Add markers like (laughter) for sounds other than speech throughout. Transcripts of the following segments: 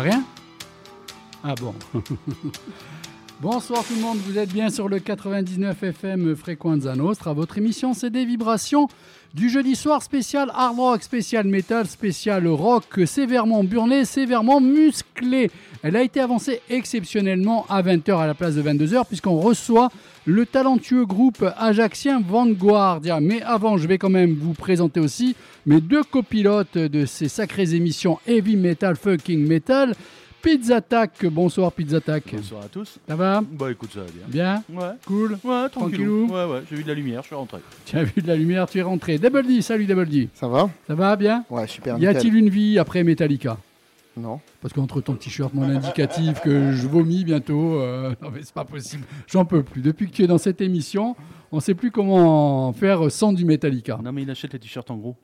Rien? Ah bon. (laughs) Bonsoir tout le monde, vous êtes bien sur le 99 FM Frequenza Nostra. Votre émission, c'est des vibrations du jeudi soir spécial hard rock, spécial metal, spécial rock, sévèrement burné, sévèrement musclé. Elle a été avancée exceptionnellement à 20h à la place de 22h, puisqu'on reçoit le talentueux groupe ajaxien Vanguardia. Mais avant, je vais quand même vous présenter aussi mes deux copilotes de ces sacrées émissions Heavy Metal, Fucking Metal. Pizza Tac, bonsoir Pizza Tac. Bonsoir à tous. Ça va Bah écoute, ça va bien. Bien Ouais. Cool Ouais, Tranquillou. Ouais, ouais, j'ai vu de la lumière, je suis rentré. Tu as vu de la lumière, tu es rentré. Double D, salut Double D. Ça va Ça va bien Ouais, super. Y nickel. a-t-il une vie après Metallica? Non. Parce qu'entre ton t-shirt, mon indicatif, que je vomis bientôt, euh, (laughs) non mais c'est pas possible. J'en peux plus. Depuis que tu es dans cette émission, on sait plus comment faire sans du Metallica. Non, mais il achète les t-shirts en gros.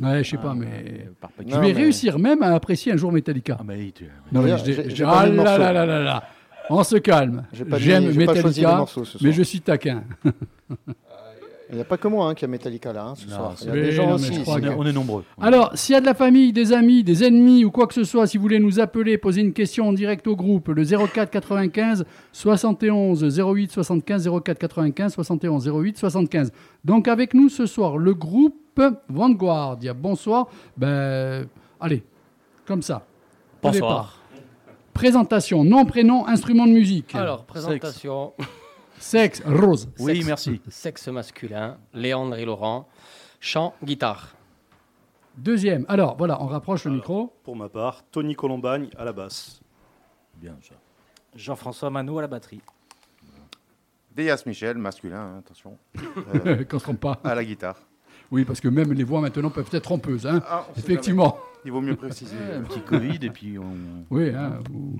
Ouais, je sais Ah, pas, mais par paquet. je vais mais- réussir même à apprécier un jour Metallica. Ah, bah, tu... Non, mais je- j'ai- je- j'ai ah là là là là là. On se calme. J'ai pas mis- J'aime j'ai pas choisi les Metallica, morceaux ce soir. mais je suis taquin. (laughs) Il n'y a pas que moi hein, qui a Metallica là hein, ce Non, soir. Il y a c'est- des gens non, aussi. je ici. crois on, est, on est nombreux. Alors, s'il y a de la famille, des amis, des ennemis ou quoi que ce soit, si vous voulez nous appeler, poser une question en direct au groupe, le 04 95 71 08 75 04 95 71 08 75. Donc avec nous ce soir, le groupe Vanguardia. Bonsoir. Ben, allez, comme ça. Bonsoir. Présentation, nom, prénom, instrument de musique. Alors, présentation. Sexe, rose. Oui, Sexe- merci. (laughs) Sexe masculin, Léandre et Laurent. Chant, guitare. Deuxième. Alors, voilà, on rapproche le micro. Pour ma part, Tony Colombagne à la basse. Bien ça. Jean-François Manot à la batterie. Déas Michel, masculin, hein, attention, (laughs) Euh, Qu'on se trompe pas. à la guitare. Oui, parce que même les voix maintenant peuvent être trompeuses. Hein. Ah, Effectivement. Il vaut mieux préciser. Un petit Covid et puis on. Oui, hein, ou-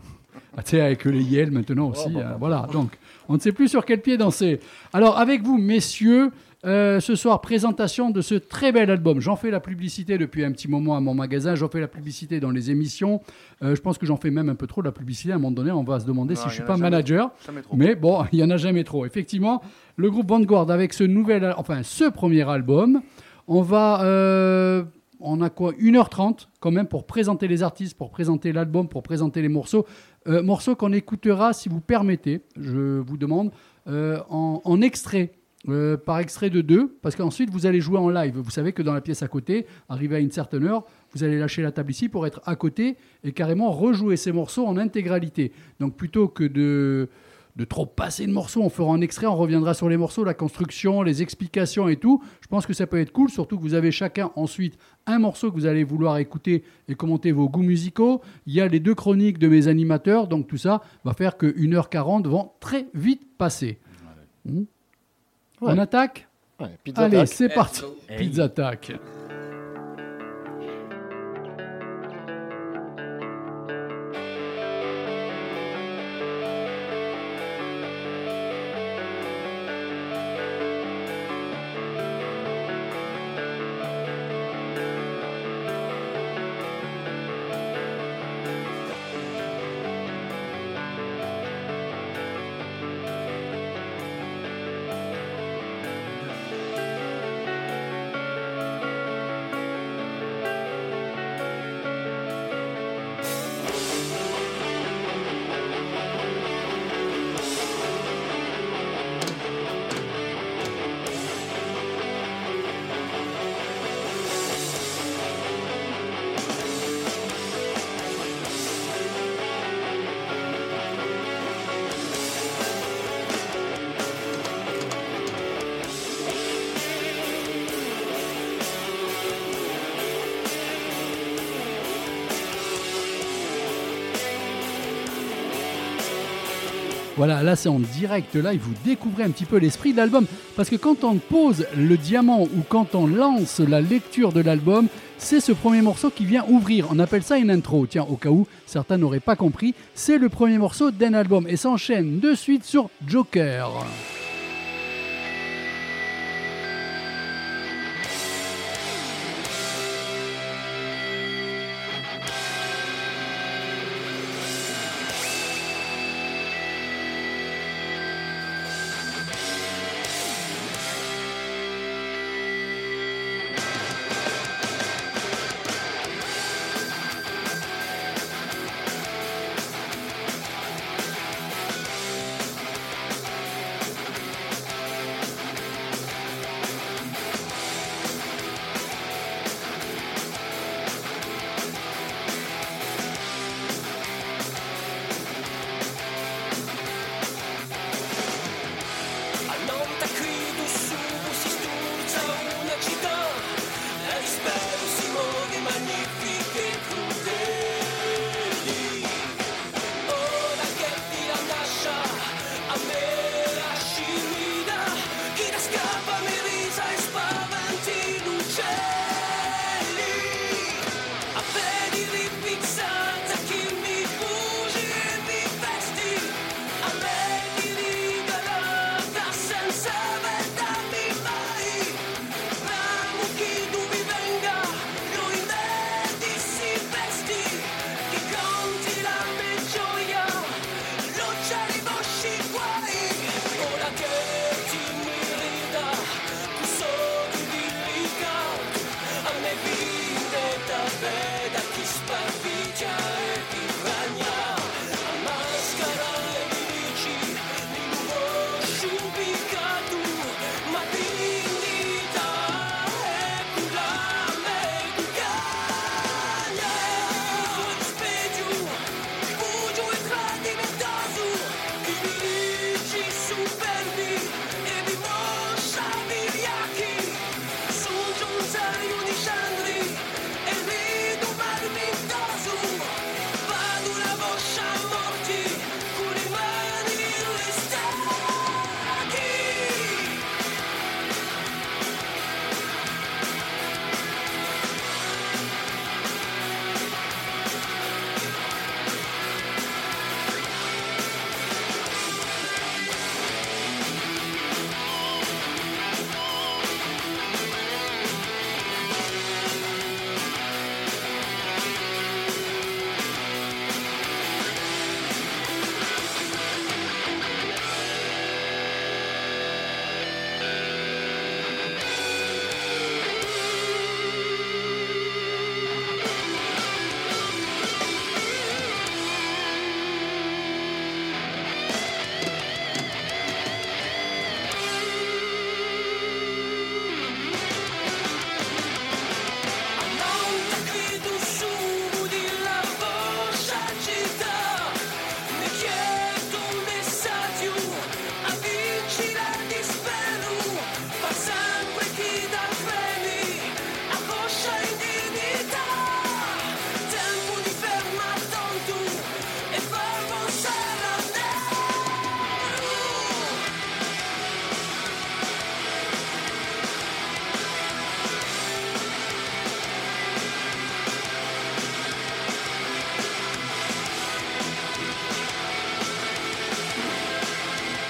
Ah, tu sais, avec les Yel maintenant aussi. Oh, hein, voilà, donc on ne sait plus sur quel pied danser. Alors, avec vous, messieurs, euh, ce soir, présentation de ce très bel album. J'en fais la publicité depuis un petit moment à mon magasin, j'en fais la publicité dans les émissions. Euh, je pense que j'en fais même un peu trop de la publicité. À un moment donné, on va se demander Non, si je y suis pas jamais- manager. Jamais. Mais bon, il y en a jamais trop. Effectivement, le groupe Vanguard avec ce nouvel, enfin ce premier album, on va, euh, on a quoi 1h30 quand même pour présenter les artistes, pour présenter l'album, pour présenter les morceaux. Euh, morceaux qu'on écoutera, si vous permettez, je vous demande, euh, en, en extrait. euh, par extrait de deux, parce qu'ensuite vous allez jouer en live. Vous savez que dans la pièce à côté, arrivé à une certaine heure, vous allez lâcher la table ici pour être à côté et carrément rejouer ces morceaux en intégralité. Donc plutôt que de, de trop passer de morceaux, on fera un extrait, on reviendra sur les morceaux, la construction, les explications et tout. Je pense que ça peut être cool, surtout que vous avez chacun ensuite un morceau que vous allez vouloir écouter et commenter vos goûts musicaux. Il y a les deux chroniques de mes animateurs, donc tout ça va faire que 1h40 vont très vite passer. Hmm Ouais. On attaque? Ouais, pizza Allez, c'est parti. go. Pizza attack. Voilà, là c'est en direct live, vous découvrez un petit peu l'esprit de l'album. Parce que quand on pose le diamant ou quand on lance la lecture de l'album, c'est ce premier morceau qui vient ouvrir. On appelle ça une intro. Tiens, au cas où certains n'auraient pas compris, c'est le premier morceau d'un album et s'enchaîne de suite sur Joker.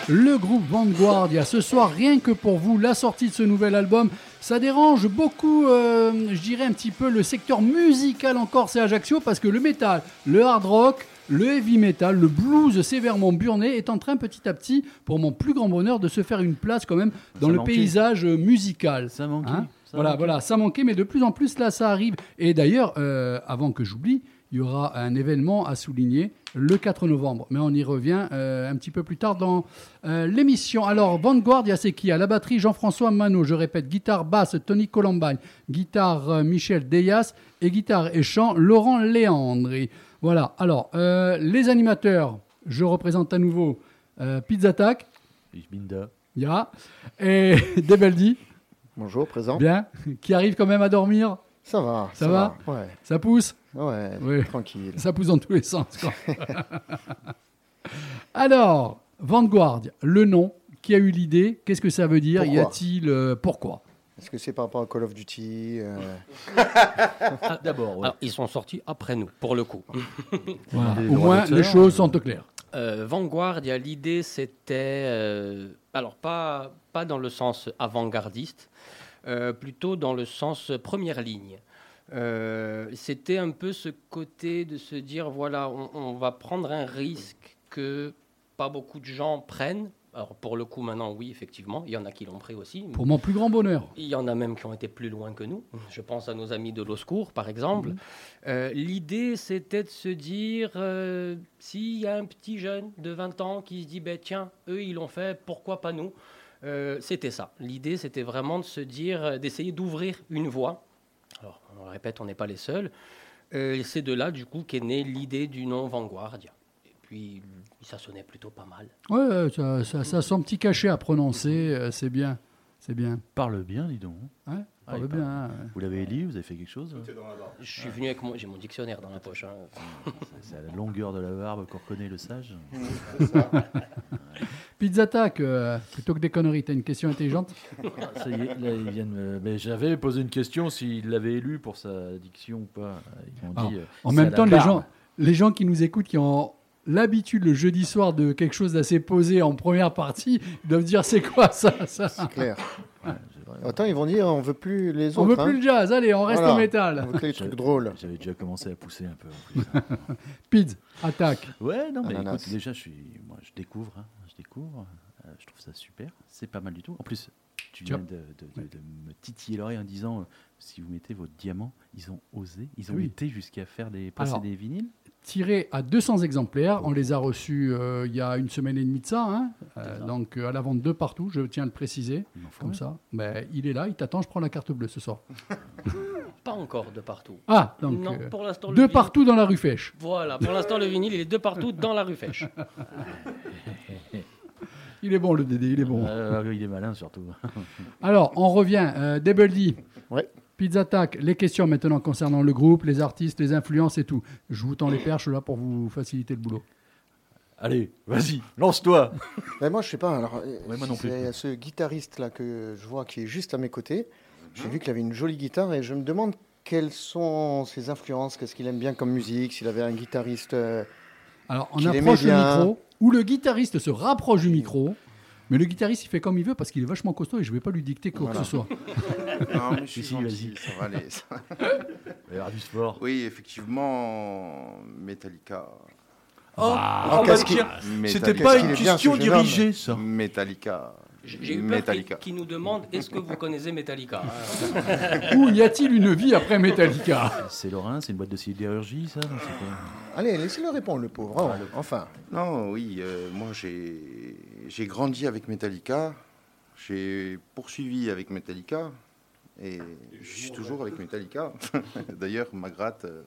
Le groupe Vanguardia, ce soir, rien que pour vous, la sortie de ce nouvel album, ça dérange beaucoup, euh, je dirais un petit peu, le secteur musical en Corse et Ajaccio, parce que le métal, le hard rock, le heavy metal, le blues sévèrement burné est en train petit à petit, pour mon plus grand bonheur, de se faire une place quand même dans Ça le manquait. paysage euh, musical. Ça manquait. Hein ça voilà, manquait. voilà, ça manquait, mais de plus en plus là, ça arrive. Et d'ailleurs, euh, avant que j'oublie, il y aura un événement à souligner le 4 novembre. Mais on y revient euh, un petit peu plus tard dans euh, l'émission. Alors, Vanguardia, c'est qui? À la batterie, Jean-François Manot. Je répète, guitare basse, Tony Colombagne. Guitare, euh, Michel Deyas. Et guitare et chant, Laurent Léandri. Voilà. Alors, euh, les animateurs, je représente à nouveau euh, Pizza Attack. Ich bin da. Ya. Et (laughs) Debeldi. Bonjour, présent. Bien. Qui arrive quand même à dormir. Ça va? Ça va Ouais. Ça pousse? Ouais, Oui. tranquille. Ça pousse dans tous les sens. quoi. (laughs) Alors, Vanguard, le nom, qui a eu l'idée Qu'est-ce que ça veut dire Y a-t-il euh, pourquoi? Est-ce que c'est par rapport à Call of Duty euh, D'abord, ouais. Ils sont sortis après nous, pour le coup. Voilà. Au moins, les choses sont au clair. Euh, Vanguardia, l'idée c'était, euh, alors pas, pas dans le sens avant-gardiste, euh, plutôt dans le sens première ligne. Euh, c'était un peu ce côté de se dire voilà, on, on va prendre un risque que pas beaucoup de gens prennent. Alors pour le coup maintenant oui effectivement, il y en a qui l'ont pris aussi. Pour mon plus grand bonheur. Il y en a même qui ont été plus loin que nous. Je pense à nos amis de l'OSCOUR, par exemple. Euh, L'idée, c'était de se dire, euh, s'il y a un petit jeune de 20 ans qui se dit, ben, tiens, eux, ils l'ont fait, pourquoi pas nous? Euh, C'était ça. L'idée, c'était vraiment de se dire, d'essayer d'ouvrir une voie. On le répète, on n'est pas les seuls. Euh, et C'est de là, du coup, qu'est née l'idée du nom Vanguardia. Et puis, ça sonnait plutôt pas mal. Ouais, ça, ça, ça a son petit cachet à prononcer, euh, c'est bien. C'est bien. Parle bien, dis donc. Ah, Parle il bien. parle. hein, ouais. Vous l'avez lu, vous avez fait quelque chose Je suis venu avec moi, j'ai mon dictionnaire dans la poche. hein. (laughs) C'est à la longueur de la barbe qu'on reconnaît le sage. (laughs) (laughs) Pizza Attack, euh, plutôt que des conneries, t'as une question intelligente (laughs) Ça y est, là, ils viennent. me- Mais j'avais posé une question s'il l'avait élu pour sa diction ou pas. Ils m'ont Alors, dit. euh, En c'est même la temps, les barbe. gens, les gens qui nous écoutent, qui ont l'habitude le jeudi soir de quelque chose d'assez posé en première partie, ils doivent dire c'est quoi ça, ça C'est clair. Ouais, c'est vrai. Attends, ils vont dire on veut plus les On autres. veut plus hein. le jazz, allez, on reste Voilà. au métal. On veut que les trucs drôles. J'avais déjà commencé à pousser un peu en plus. (laughs) Pizza Attack. Ouais, non, mais Ananas. écoute, déjà, je suis, moi, je découvre, hein, je découvre. euh, je trouve ça super. C'est pas mal du tout. En plus, tu viens de, de- de- de me titiller l'oreille en disant, euh, si vous mettez votre diamant, ils ont osé, ils ont Oui. été jusqu'à faire des passer Alors, des vinyles. Tiré à 200 exemplaires, on les a reçus euh, il y a une semaine et demie de ça, hein. Donc à la vente de partout, je tiens à le préciser, comme ça. Ben, il est là, il t'attend, je prends la carte bleue ce soir. (laughs) Pas encore de partout. Ah, donc non, euh, pour l'instant, de vinyle- partout dans la rue Fèche. Voilà, pour l'instant, le vinyle, il est de partout dans la rue Fèche. (laughs) Il est bon le DD, il est bon. Euh, il est malin surtout. (laughs) Alors, on revient. Euh, Double D. Ouais. Pizza Attack, les questions maintenant concernant le groupe, les artistes, les influences et tout. Je vous tends les perches là pour vous faciliter le boulot. Allez, vas-y, lance-toi. Mais (laughs) moi, je sais pas. Alors, euh, Ouais, moi non plus. c'est ce guitariste là que je vois qui est juste à mes côtés. J'ai vu qu'il avait une jolie guitare et je me demande quelles sont ses influences, qu'est-ce qu'il aime bien comme musique, s'il avait un guitariste. euh, Alors, on approche le micro, où le guitariste se rapproche du micro, mais le guitariste il fait comme il veut parce qu'il est vachement costaud et je vais pas lui dicter quoi Voilà. que ce soit. (laughs) Non, mais je suis Si, gentil, ça va aller. ça. Il va y avoir du sport. Oui, effectivement, Metallica. Oh, Ah, qu'est-ce qu'il- C'était pas une question dirigée, ça. Metallica. J'ai eu peur Metallica. qu'il nous demande est-ce que vous connaissez Metallica hein (laughs) Ou y a-t-il une vie après Metallica? C'est Lorrain, c'est une boîte de sidérurgie, ça non, Allez, laissez-le répondre, le pauvre. Oh, enfin. Non, oui, euh, moi j'ai j'ai grandi avec Metallica, j'ai poursuivi avec Metallica et je suis toujours avec Metallica. (laughs) D'ailleurs, ma gratte euh,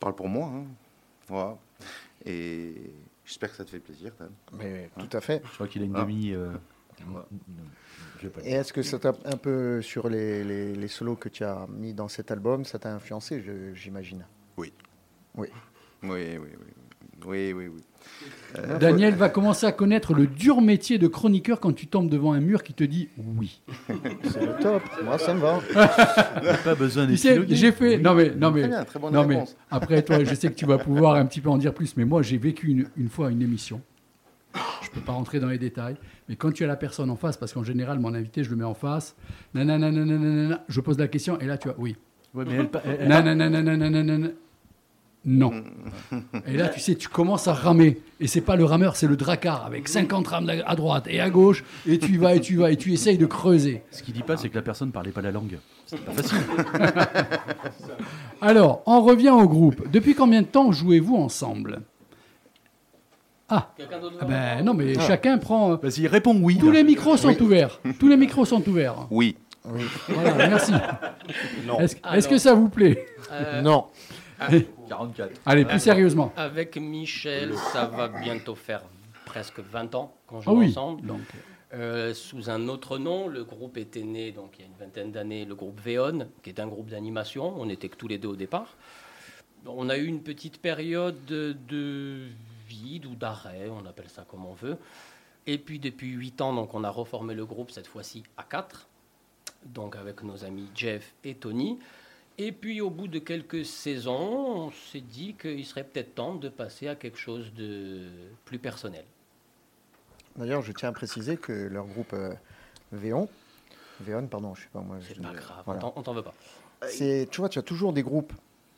parle pour moi. hein. Voilà. Et j'espère que ça te fait plaisir, Dan. Mais tout à fait. Je crois qu'il a une Ah. demi. euh, Et est-ce que ça t'a un peu sur les, les, les solos que tu as mis dans cet album, ça t'a influencé, j'imagine? Oui, oui, oui. Oui, oui, oui. Daniel va commencer à connaître le dur métier de chroniqueur quand tu tombes devant un mur qui te dit oui. (laughs) C'est le top. Moi, ça me va. (laughs) Pas besoin Tu sais, j'ai fait. Non mais, non mais, Très bien, très bonne non mais. Après toi, je sais que tu vas pouvoir un petit peu en dire plus, mais moi j'ai vécu une, une fois une émission. Je peux pas rentrer dans les détails, mais quand tu as la personne en face, parce qu'en général mon invité je le mets en face, nanana, nanana, nanana, je pose la question et là tu as oui. Ouais, mais elle, pa- elle- elle- Nanana, nanana, nanana, Non. (laughs) Et là, tu sais, tu commences à ramer. Et c'est pas le rameur, c'est le dracard avec 50 rames à droite et à gauche. Et tu y vas, et tu y vas, et tu essayes de creuser. Ce qu'il dit pas, c'est que la personne parlait pas la langue. C'est pas facile. (laughs) Alors, on revient au groupe. Depuis combien de temps jouez-vous ensemble? Ah, Quelqu'un d'autre ah ben non, mais chacun prend. euh, Vas-y, réponds oui. tous les micros sont ouverts. (laughs) Tous les micros sont ouverts. Oui, Voilà, merci. (laughs) Non. Est-ce que ça vous plaît Euh, Non. 44. Allez, plus sérieusement. Avec Michel, ça va bientôt faire presque 20 ans qu'on joue Ah oui. ensemble. Donc, Euh, sous un autre nom, le groupe était né donc il y a une vingtaine d'années, le groupe Veon, qui est un groupe d'animation. On n'était que tous les deux au départ. On a eu une petite période de, de vide ou d'arrêt, on appelle ça comme on veut. Et puis depuis 8 ans, donc on a reformé le groupe cette fois-ci à 4, donc avec nos amis Jeff et Tony. Et puis au bout de quelques saisons, on s'est dit qu'il serait peut-être temps de passer à quelque chose de plus personnel. D'ailleurs, je tiens à préciser que leur groupe euh, Véon, Véon, pardon, je sais pas moi. C'est pas grave, voilà. on t'en- on t'en veut pas. C'est, tu vois, tu as toujours des groupes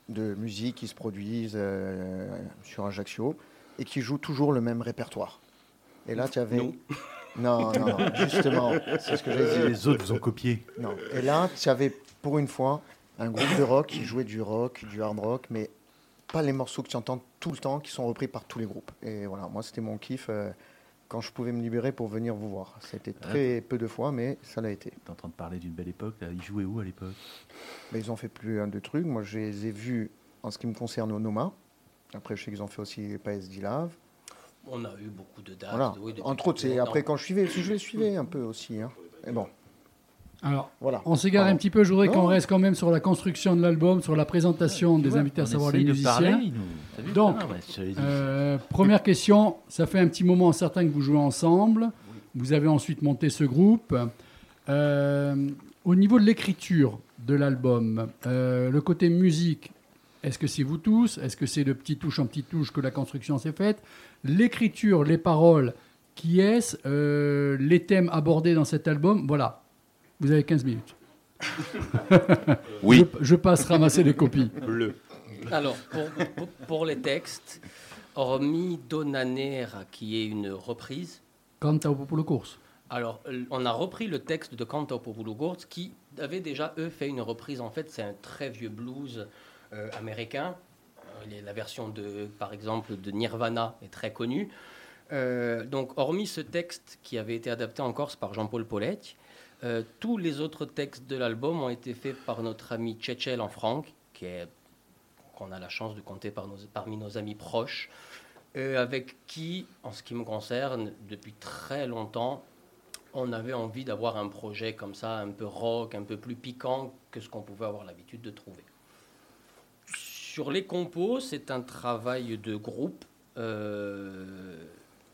de musique qui se produisent euh, sur Ajaccio et qui jouent toujours le même répertoire. Et là, tu avais. Non, (laughs) non, non, justement, c'est ce que Et dire. les autres vous ont copié. Non. Et là, tu avais pour une fois un groupe de rock qui jouait du rock, du hard rock, mais pas les morceaux que tu entends tout le temps qui sont repris par tous les groupes. Et voilà, moi, c'était mon kiff euh, quand je pouvais me libérer pour venir vous voir. C'était très peu de fois, mais ça l'a été. T'es en train de parler d'une belle époque. Là. Ils jouaient où à l'époque? Mais ils ont fait plus un de trucs. Moi, je les ai vus en ce qui me concerne au Noma. Après, je sais qu'ils ont fait aussi PSD Lave. On a eu beaucoup de dates. Voilà. oui, depuis Entre autres, c'est après quand je suivais, que je les suivais un peu aussi. hein. Et bon, alors, voilà. on s'égare un petit peu. Je voudrais qu'on reste quand même sur la construction de l'album, sur la présentation des vois, invités à savoir les musiciens. parler, nous. Donc, Ah, ouais. Euh, première question, ça fait un petit moment certain que vous jouez ensemble. Vous avez ensuite monté ce groupe. Euh, au niveau de l'écriture de l'album, euh, le côté musique, est-ce que c'est vous tous? Est-ce que c'est de petite touche en petite touche que la construction s'est faite? L'écriture, les paroles, qui est-ce? Euh, Les thèmes abordés dans cet album? Voilà, vous avez 15 minutes. (laughs) Oui. Je, je passe ramasser les copies. Bleu. Alors, pour, pour- pour les textes, hormis Donanera, qui est une reprise, pour le course. alors on a repris le texte de Canto Popolo Gourds, qui avait déjà, eux, fait une reprise. En fait, c'est un très vieux blues euh, américain. Euh, La version, de, par exemple, de Nirvana est très connue. Euh, donc, hormis ce texte qui avait été adapté en Corse par Jean-Paul euh, tous les autres textes de l'album ont été faits par notre ami Tchétchel en Franck, qu'on a la chance de compter parmi nos amis proches, euh, avec qui, en ce qui me concerne, depuis très longtemps, on avait envie d'avoir un projet comme ça, un peu rock, un peu plus piquant que ce qu'on pouvait avoir l'habitude de trouver. Sur les compos, c'est un travail de groupe. Euh,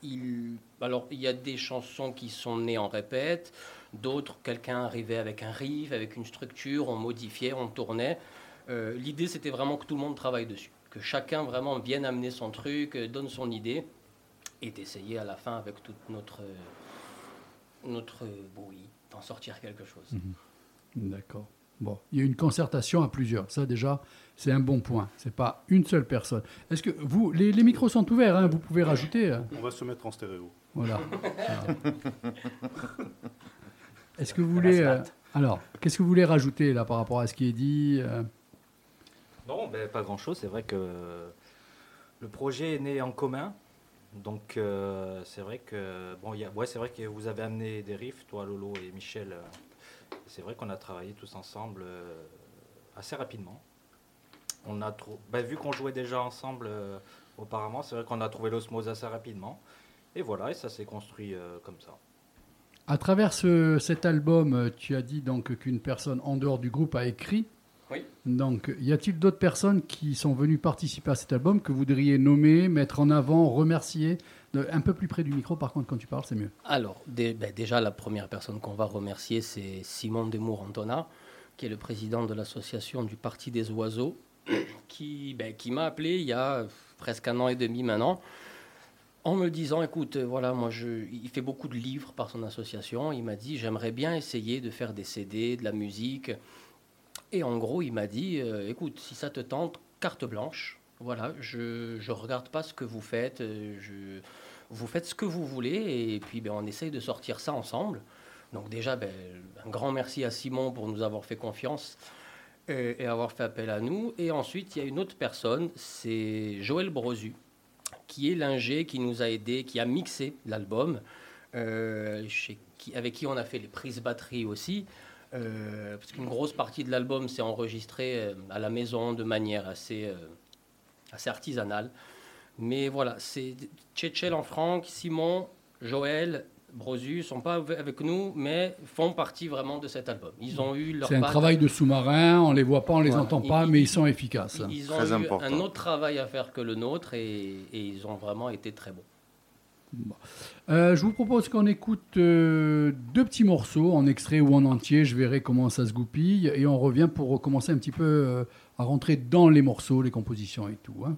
il, alors, il y a des chansons qui sont nées en répète, d'autres, quelqu'un arrivait avec un riff, avec une structure, on modifiait, on tournait. Euh, L'idée, c'était vraiment que tout le monde travaille dessus, que chacun vraiment vienne amener son truc, euh, donne son idée, et d'essayer à la fin, avec toute notre, notre bouillie, d'en sortir quelque chose. D'accord. Bon, il y a une concertation à plusieurs. Ça, déjà, c'est un bon point. C'est pas une seule personne. Est-ce que vous, les, les micros sont ouverts, hein, vous pouvez rajouter. hein. On va se mettre en stéréo. Voilà. (laughs) Est-ce que vous voulez. euh, alors, qu'est-ce que vous voulez rajouter là par rapport à ce qui est dit euh, Non, ben, pas grand-chose. C'est vrai que le projet est né en commun. Donc, euh, c'est vrai que. Bon, il y a- ouais, c'est vrai que vous avez amené des riffs, toi, Lolo et Michel. C'est vrai qu'on a travaillé tous ensemble euh, assez rapidement. On a trou- ben, vu qu'on jouait déjà ensemble euh, auparavant, c'est vrai qu'on a trouvé l'osmose assez rapidement. Et voilà, et ça s'est construit euh, comme ça. À travers ce- cet album, tu as dit donc qu'une personne en dehors du groupe a écrit. Oui. Donc, y a-t-il d'autres personnes qui sont venues participer à cet album que vous voudriez nommer, mettre en avant, remercier Un peu plus près du micro, par contre, quand tu parles, c'est mieux. Alors, ben, déjà, la première personne qu'on va remercier, c'est Simon Desmours-Antona, qui est le président de l'association du Parti des Oiseaux, (coughs) qui, ben, qui m'a appelé il y a presque un an et demi maintenant, en me disant, écoute, euh, voilà, moi, je, il fait beaucoup de livres par son association. Il m'a dit, j'aimerais bien essayer de faire des CD, de la musique. Et en gros, il m'a dit, euh, écoute, si ça te tente, carte blanche. Voilà, je ne regarde pas ce que vous faites. euh, vous faites ce que vous voulez et puis ben, on essaye de sortir ça ensemble. Donc déjà, ben, un grand merci à Simon pour nous avoir fait confiance et, et avoir fait appel à nous. Et ensuite, il y a une autre personne, c'est Joël Brozu, qui est l'ingé qui nous a aidé, qui a mixé l'album, euh, avec qui on a fait les prises batterie aussi. euh, parce qu'une grosse partie de l'album s'est enregistrée euh, à la maison de manière assez, euh, assez artisanale. Mais voilà, c'est Tchétchel en Franck, Simon, Joël, Brozu sont pas avec nous, mais font partie vraiment de cet album. Ils ont eu leur C'est un travail de sous-marin, on les voit pas, on les Voilà. entend pas, ils- mais ils sont efficaces. Ils, ils ont Très eu important. un autre travail à faire que le nôtre et, et ils ont vraiment été très bons. Euh, je vous propose qu'on écoute euh, deux petits morceaux en extrait ou en entier. Je verrai comment ça se goupille et on revient pour recommencer un petit peu euh, à rentrer dans les morceaux, les compositions et tout. hein.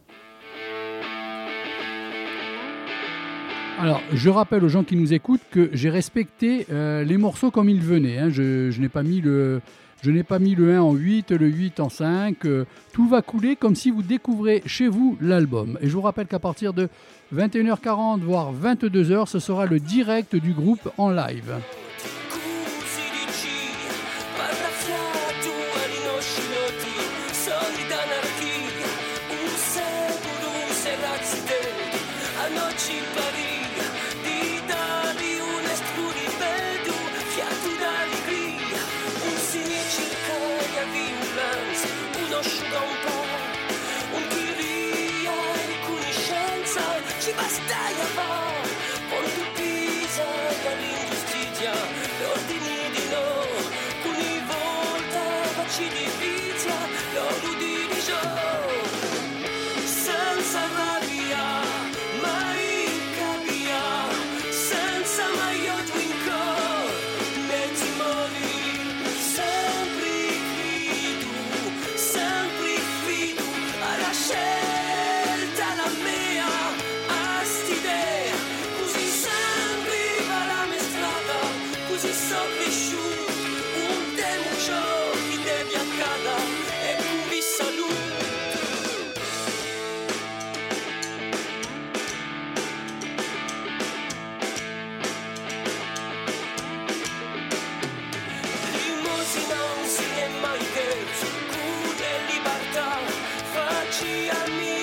Alors, je rappelle aux gens qui nous écoutent que j'ai respecté euh, les morceaux comme ils venaient. hein. Je, n'ai pas mis le, je n'ai pas mis le 1 en 8, le 8 en 5. euh, tout va couler comme si vous découvrez chez vous l'album. Et je vous rappelle qu'à partir de 21h40, voire 22h, ce sera le direct du groupe en live. she and me.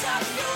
Suck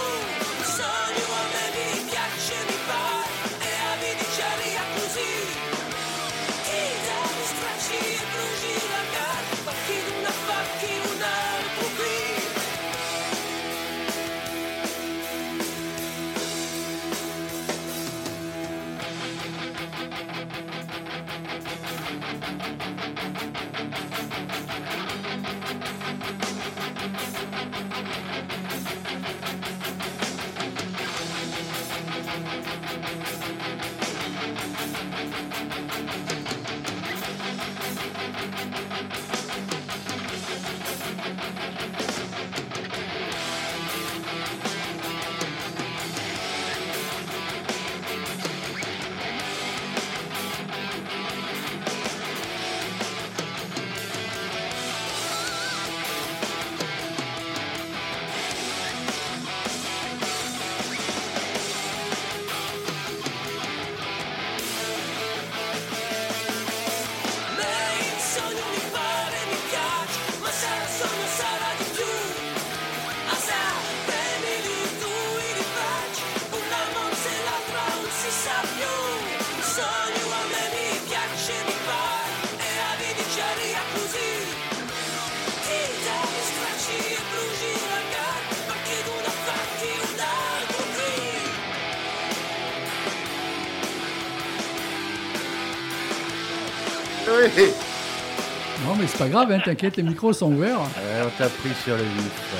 pas grave, hein, t'inquiète, les micros sont ouverts. Ouais, on t'a pris sur le vif.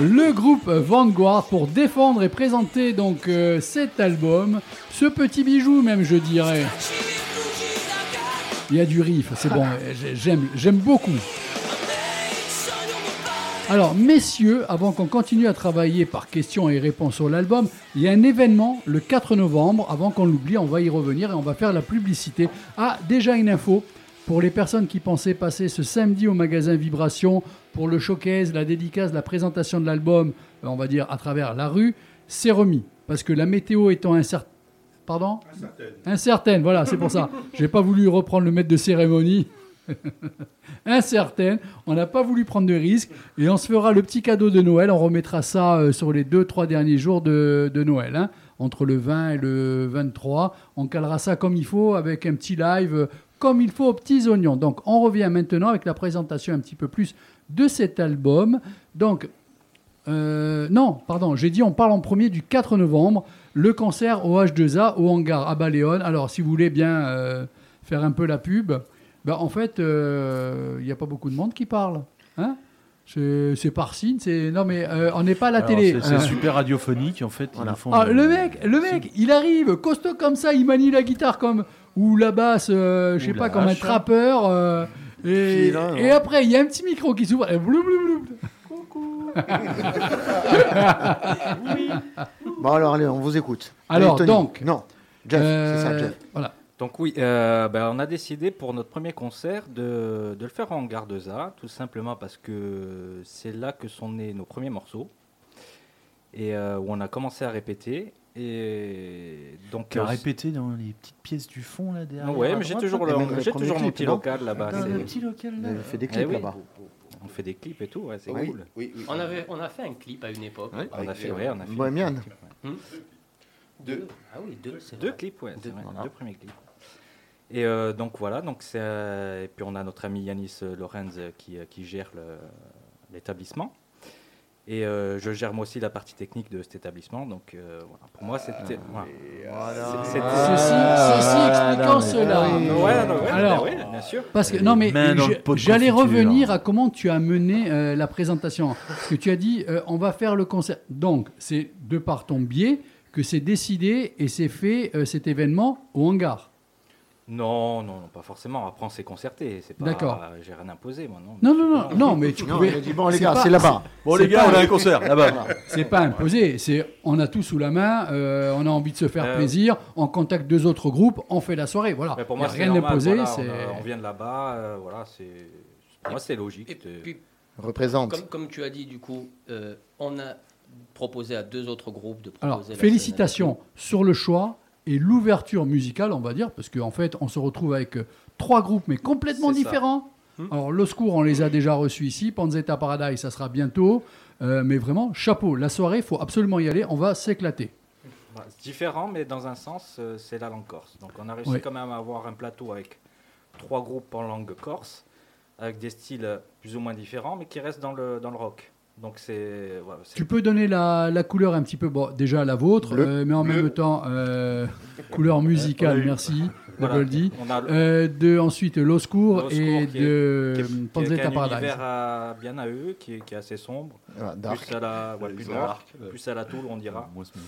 Le groupe Vanguard pour défendre et présenter donc euh, cet album, ce petit bijou même, je dirais. Il y a du riff, c'est bon, (laughs) j'ai- j'aime, j'aime beaucoup. Alors, messieurs, avant qu'on continue à travailler par questions et réponses sur l'album, il y a un événement le 4 novembre. Avant qu'on l'oublie, on va y revenir et on va faire la publicité. Ah, déjà une info pour les personnes qui pensaient passer ce samedi au magasin Vibration pour le showcase, la dédicace, la présentation de l'album, euh, on va dire à travers la rue, c'est remis. Parce que la météo étant incertaine. Pardon? Incertaine, voilà, c'est pour ça. (laughs) J'ai pas voulu reprendre le maître de cérémonie. (laughs) Incertaine, on n'a pas voulu prendre de risques et on se fera le petit cadeau de Noël. On remettra ça euh, sur les deux, trois derniers jours de, de Noël, hein. entre le 20 et le 23. On calera ça comme il faut avec un petit live, euh, comme il faut aux petits oignons. Donc on revient maintenant avec la présentation un petit peu plus de cet album. Donc euh, non, pardon, j'ai dit on parle en premier du 4 novembre, le concert au H2A au hangar à Baléone. Alors, si vous voulez bien euh, faire un peu la pub, ben, en fait, euh, il n'y a pas beaucoup de monde qui parle. Hein c'est par signe, c'est non mais euh, on n'est pas à la Alors, télé. C'est Euh, super radiophonique, en fait. Ils nous font ah, le mec, le mec, il arrive costaud comme ça, il manie la guitare comme ou la basse, euh, je sais pas, comme un trappeur. euh, et, Filin, et après, il y a un petit micro qui s'ouvre. et blou, blou, blou. (laughs) Bon, alors, allez, on vous écoute. Alors, Tony. donc, Non, Jeff, c'est ça, Euh, Jeff. Voilà. Donc oui, euh, ben, on a décidé pour notre premier concert de, de le faire en Gardeza, tout simplement parce que c'est là que sont nés nos premiers morceaux et euh, où on a commencé à répéter. Et donc, Tu as euh, répété dans les petites pièces du fond, là, derrière. ouais, mais j'ai toujours, le- j'ai toujours mon clip, petit local là-bas. Dans le c'est- petit local, là. Il fait des Eh clips oui. là-bas. On fait des clips et tout, ouais, c'est Oui, cool. oui, oui. On, avait, on a fait un clip à une époque. On a fait, ouais, on a fait Bohemian. Deux. Ah oui, deux, c'est Deux clips, ouais, c'est vrai, voilà. deux premiers clips. Et euh, donc voilà, donc c'est, euh, et puis on a notre ami Yanis Lorenz qui, qui gère le- l'établissement. Et euh, je gère moi aussi la partie technique de cet établissement. Donc euh, voilà, pour moi c'était. voilà. C'est- c'était- Ceci, Ah, ceci expliquant non, mais- cela. Ouais, non, ouais, Alors, ouais, bien sûr. Parce que non mais j'allais revenir à comment tu as mené euh, la présentation. Parce que tu as dit euh, on va faire le concert. Donc c'est de par ton biais que c'est décidé et c'est fait euh, cet événement au hangar. Non, non, non, pas forcément. Après, on s'est concerté. C'est pas. D'accord. J'ai rien imposé, moi, non. Non non non non mais tu Non, pouvais. il a dit, bon, les c'est gars, pas- c'est là-bas. Bon, les gars, on a un concert là-bas. (laughs) C'est pas imposé, c'est on a tout sous la main, euh, on a envie de se faire Euh, plaisir, on contacte deux autres groupes, on fait la soirée, voilà. Mais pour Y moi, a c'est rien normal, d'imposé, voilà, c'est on, vient de là-bas, euh, voilà, c'est. Pour moi, c'est logique. Et c'est- puis, Représente. comme, comme tu as dit, du coup, euh, on a proposé à deux autres groupes de proposer Alors, la scène félicitations sur le choix et l'ouverture musicale, on va dire, parce qu'en fait, on se retrouve avec trois groupes, mais complètement ça. différents. Hmm. Alors, Los Cours, on les a déjà reçus ici. Panzetta Paradise, ça sera bientôt. Euh, mais vraiment, chapeau. La soirée, il faut absolument y aller. On va s'éclater. C'est différent, mais dans un sens, euh, c'est la langue corse. Donc, on a réussi Oui. quand même à avoir un plateau avec trois groupes en langue corse, avec des styles plus ou moins différents, mais qui restent dans le, dans le rock. Donc, c'est. voilà, c'est- Tu peux donner la, la couleur un petit peu, bon, déjà la vôtre, euh, mais en même temps, euh, couleur musicale, Oui. merci, (laughs) Voilà. Goldie. On a le- Euh, de ensuite et qui de qui est- un à- bien à eux, qui est, qui est assez sombre. Dark. Plus à la, ouais, plus dark, plus à la Toul, on dira. Moi, c'est- moi,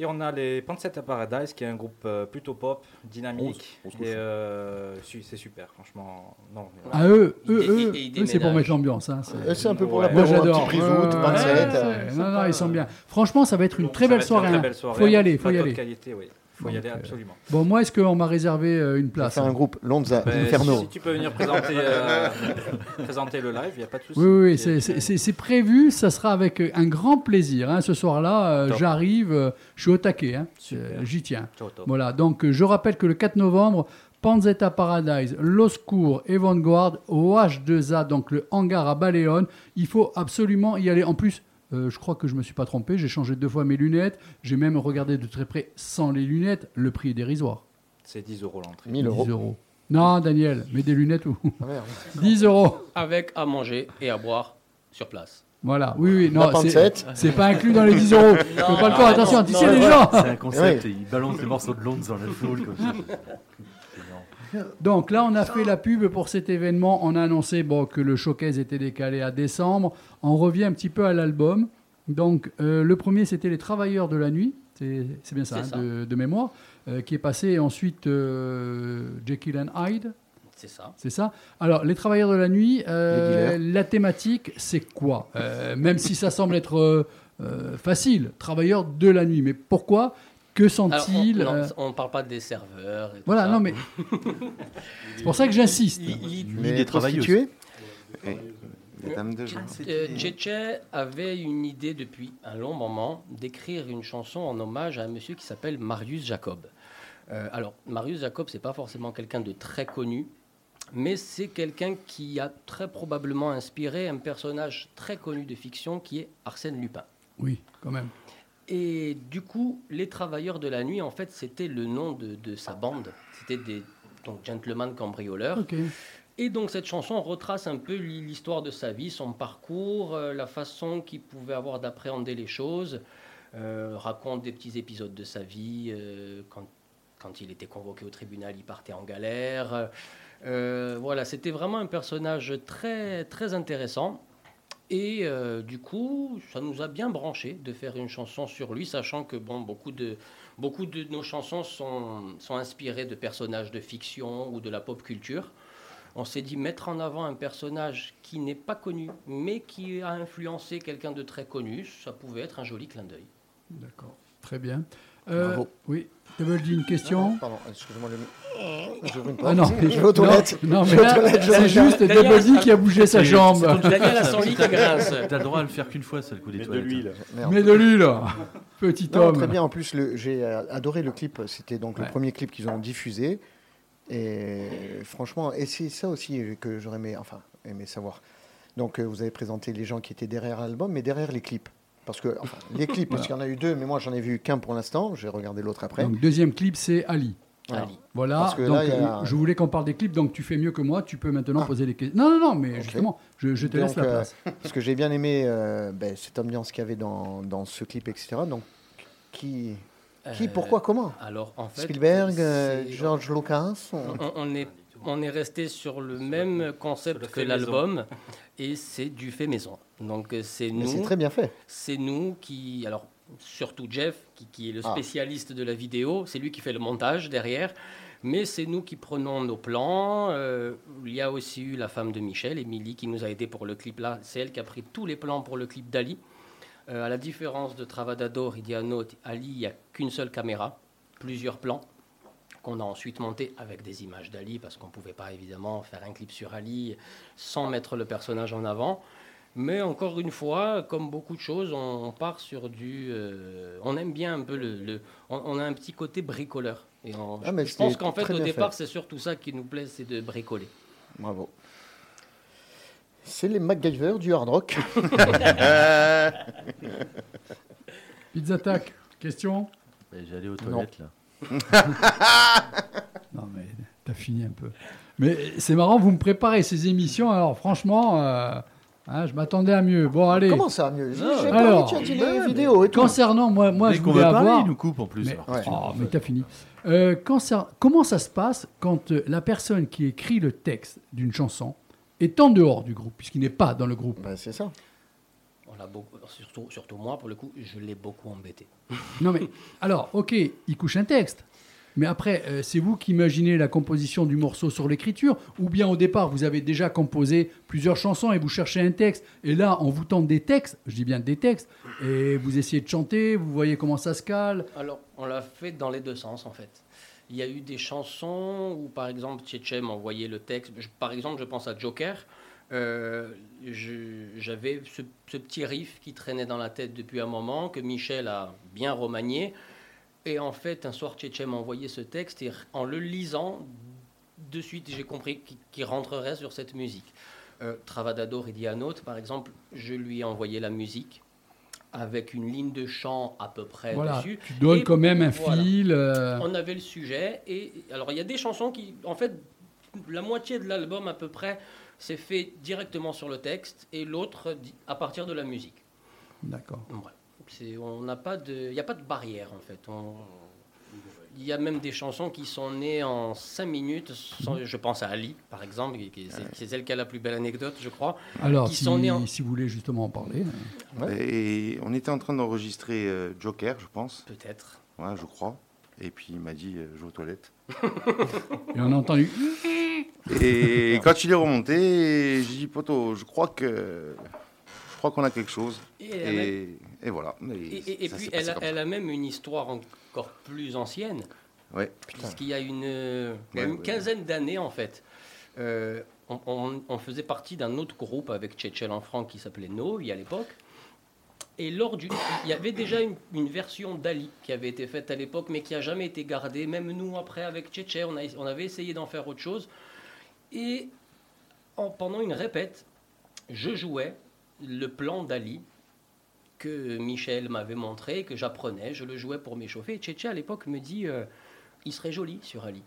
Et on a les Pansetta Paradise, qui est un groupe euh, plutôt pop, dynamique. On se- on se et euh, c'est super, franchement. Non, Ah, eux, Il eux, eux, il- il eux, c'est pour mettre l'ambiance. Hein, c'est- Euh, C'est un peu pour Ouais. la Moi j'adore. petit privout, Ouais, 27. ouais, euh, non, non, ils sont bien. Franchement, ça va être une Donc, très ça belle va être une soirée. très hein. belle soirée. Faut y aller, faut y aller. qualité, oui. Faut y aller euh, absolument. Bon, moi, est-ce qu'on m'a réservé euh, une place fait un groupe Lonza Ben, Inferno. Si tu peux venir présenter, euh, (laughs) (laughs) présenter le live, il n'y a pas de souci. Oui, oui, c'est- c'est c'est- c'est prévu. Ça sera avec un grand plaisir. hein. Ce soir-là, j'arrive, je suis au taquet. hein. J'y tiens. top. Voilà, donc je rappelle que le 4 novembre, Panzetta Paradise, Los Cours et Vanguard au H2A, donc le hangar à Baléone. Il faut absolument y aller. En plus, euh, je crois que je me suis pas trompé, j'ai changé deux fois mes lunettes. J'ai même regardé de très près sans les lunettes. Le prix est dérisoire. C'est 10 euros l'entrée. 1000 euros. 10 euros. Non, Daniel, mets des lunettes ou Ah, merde. 10 euros. Avec à manger et à boire sur place. Voilà, oui, oui, non, c'est- pas inclus dans les 10 euros. Faut pas le faire, attention, tu sais les gens. C'est un concept, Ouais. et il balance les morceaux de Londres dans la foule comme ça. Donc là, on a fait la pub pour cet événement. On a annoncé bon, que le showcase était décalé à décembre. On revient un petit peu à l'album. Donc euh, le premier, c'était Les Travailleurs de la Nuit. C'est bien ça, hein, ça. De, de mémoire. euh, qui est passé et ensuite euh, Jekyll and Hyde. C'est ça. C'est ça. Alors, les travailleurs de la nuit, euh, la thématique, c'est quoi? Euh, Même si ça semble être facile, travailleurs de la nuit. Mais pourquoi? Que Alors, on- sont-ils non, euh, on ne parle pas des serveurs. et tout Voilà, ça. non, mais (laughs) c'est pour ça que j'insiste. Mais des. Euh, Tchétché avait une idée depuis un long moment d'écrire une chanson en hommage à un monsieur qui s'appelle Marius Jacob. Euh, alors, Marius Jacob, c'est pas forcément quelqu'un de très connu, mais c'est quelqu'un qui a très probablement inspiré un personnage très connu de fiction qui est Arsène Lupin. Oui, quand même. Et du coup, les travailleurs de la nuit, en fait, c'était le nom de, de sa bande. C'était des donc, gentlemen cambrioleurs. Et donc cette chanson retrace un peu l'histoire de sa vie, son parcours, euh, la façon qu'il pouvait avoir d'appréhender les choses, euh, raconte des petits épisodes de sa vie, euh, quand, quand il était convoqué au tribunal, il partait en galère. Voilà, c'était vraiment un personnage très, très intéressant. Et euh, du coup, ça nous a bien branché de faire une chanson sur lui, sachant que bon, beaucoup de, beaucoup de nos chansons sont, sont inspirées de personnages de fiction ou de la pop culture. On s'est dit mettre en avant un personnage qui n'est pas connu, mais qui a influencé quelqu'un de très connu, ça pouvait être un joli clin d'œil. D'accord. Très bien. Euh, Bravo. oui. Double une question? Pardon, excusez-moi. Le... Ah non, je vais aux toilettes. Non, Je mais vais aux là, toilettes, c'est juste Daniel, Double D qui a bougé sa jambe. Daniel a son lit. (laughs) T'as le droit à le faire qu'une fois, ça le coup des Mais de. Merde. Mais de l'huile, petit Non, homme. très bien. En plus, j'ai euh, adoré le clip. C'était donc Ouais. le premier clip qu'ils ont diffusé. Et franchement, et c'est ça aussi que j'aurais aimé, enfin, aimé savoir. Donc, euh, vous avez présenté les gens qui étaient derrière l'album, mais derrière les clips. Parce que, enfin, les clips, parce qu'il y en a eu deux, mais moi, j'en ai vu qu'un pour l'instant. J'ai regardé l'autre après. Donc, deuxième clip, c'est Ali. Voilà. Ali. Donc là, a- je voulais qu'on parle des clips, donc tu fais mieux que moi, tu peux maintenant Ah. poser les questions. Non, non, non, mais justement, je, je te Donc, laisse la euh, place. (laughs) Parce que j'ai bien aimé euh, ben, cette ambiance qu'il y avait dans, dans ce clip, etc. Donc, qui, qui Euh, pourquoi, comment? Alors en fait, Spielberg, George Lucas on- on, on est on est resté sur le même concept le que l'album et c'est du fait maison. Donc c'est Mais c'est nous, très bien fait. c'est nous qui, alors surtout Jeff, qui, qui est le Ah. spécialiste de la vidéo, c'est lui qui fait le montage derrière, mais c'est nous qui prenons nos plans. Euh, il y a aussi eu la femme de Michel, Émilie, qui nous a aidé pour le clip là. C'est elle qui a pris tous les plans pour le clip d'Ali. Euh, à la différence de Travadador, note, Ali, il n'y a qu'une seule caméra, plusieurs plans qu'on a ensuite monté avec des images d'Ali, parce qu'on ne pouvait pas évidemment faire un clip sur Ali sans mettre le personnage en avant. Mais encore une fois, comme beaucoup de choses, on, on part sur du... euh, on aime bien un peu le... le- on, on a un petit côté bricoleur. Et on- Ah, mais je pense qu'en fait, au départ, c'est surtout ça qui nous plaît, c'est de bricoler. Bravo. C'est les MacGyver du hard rock. (laughs) (laughs) Pizza Attack, question? J'allais aux toilettes, là. (laughs) Non, mais t'as fini un peu. Mais c'est marrant, vous me préparez ces émissions, alors franchement, euh, hein, je m'attendais à mieux. Bon, allez. Comment ça, mieux J'ai parlé, tu as dit les vidéos et tout. Concernant, moi, moi je qu'on voulais veut parler, avoir... il nous coupe en plus. Mais. Ouais. oh, mais t'as fini. Euh, comment ça se passe quand euh, la personne qui écrit le texte d'une chanson est en dehors du groupe, puisqu'il n'est pas dans le groupe? Bah, c'est ça. On l'a beaucoup, surtout, surtout moi, pour le coup, je l'ai beaucoup embêté. Non mais, alors, ok, il couche un texte. Mais après, euh, c'est vous qui imaginez la composition du morceau sur l'écriture, ou bien au départ, vous avez déjà composé plusieurs chansons et vous cherchez un texte, et là, on vous tente des textes, je dis bien des textes, et vous essayez de chanter, vous voyez comment ça se cale. Alors, on l'a fait dans les deux sens, en fait. Il y a eu des chansons où, par exemple, Tchétché m'envoyait le texte. Par exemple, je pense à Joker. Euh, J'avais ce, ce petit riff qui traînait dans la tête depuis un moment, que Michel a bien remanié. Et en fait, un soir, Tchétché m'a envoyé ce texte et en le lisant, de suite, j'ai compris qu'il rentrerait sur cette musique. Euh, Travadador et Dianote, par exemple, je lui ai envoyé la musique avec une ligne de chant à peu près Voilà, dessus. tu donnes Et quand même un voilà. fil. euh, On avait le sujet et alors il y a des chansons qui, en fait, la moitié de l'album à peu près, c'est fait directement sur le texte et l'autre à partir de la musique. D'accord. Voilà. C'est- on n'a pas de, il n'y a pas de barrière en fait. On- il y a même des chansons qui sont nées en 5 minutes. sans- je pense à Ali, par exemple, qui- qui- c'est c'est celle qui a la plus belle anecdote, je crois. Alors, qui si, sont nés en- si vous voulez justement en parler. Et on était en train d'enregistrer euh, Joker, je pense. Peut-être. Ouais, je crois. Et puis il m'a dit, euh, je vais aux toilettes. (laughs) Et on a entendu. Et quand il est remonté, j'ai dit, poto, je crois que. Je crois qu'on a quelque chose. Et, et voilà. Et, et- et ça puis, elle a, comme elle a même une histoire encore plus ancienne. Ouais. Puisqu'il y a une, euh, Ouais, une ouais. quinzaine d'années, en fait, euh, on, on- on faisait partie d'un autre groupe avec Tchétchel en franc qui s'appelait Novi à l'époque. Et lors du, il y avait déjà une, une version d'Ali qui avait été faite à l'époque, mais qui a jamais été gardée. Même nous, après, avec Tchétchel, on, a- on avait essayé d'en faire autre chose. Et en- pendant une répète, je jouais le plan d'Ali que Michel m'avait montré, que j'apprenais, je le jouais pour m'échauffer. Et Tchétché à l'époque me dit, euh, il serait joli sur Ali.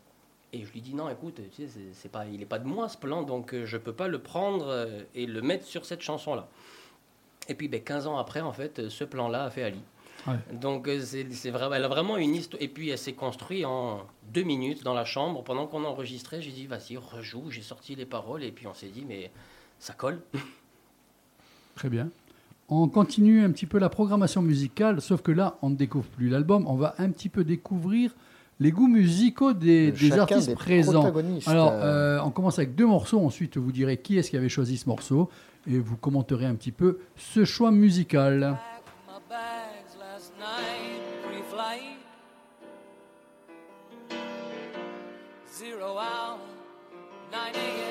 Et je lui dis non, écoute, tu sais, c'est- pas, il n'est pas de moi ce plan, donc euh, je peux pas le prendre euh, et le mettre sur cette chanson-là. Et puis ben, 15 ans après, en fait, ce plan-là a fait Ali. Ouais. Donc c'est c'est vraiment, elle a vraiment une histoire. Et puis elle s'est construite en deux minutes dans la chambre pendant qu'on enregistrait. J'ai dit vas-y rejoue. J'ai sorti les paroles et puis on s'est dit mais ça colle. Très bien. On continue un petit peu la programmation musicale, sauf que là, on ne découvre plus l'album, on va un petit peu découvrir les goûts musicaux des, De des chacun artistes des présents. Alors, Euh, euh, on commence avec deux morceaux, ensuite vous direz qui est-ce qui avait choisi ce morceau, et vous commenterez un petit peu ce choix musical. my bags last night, pre-flight. Zero hour, 9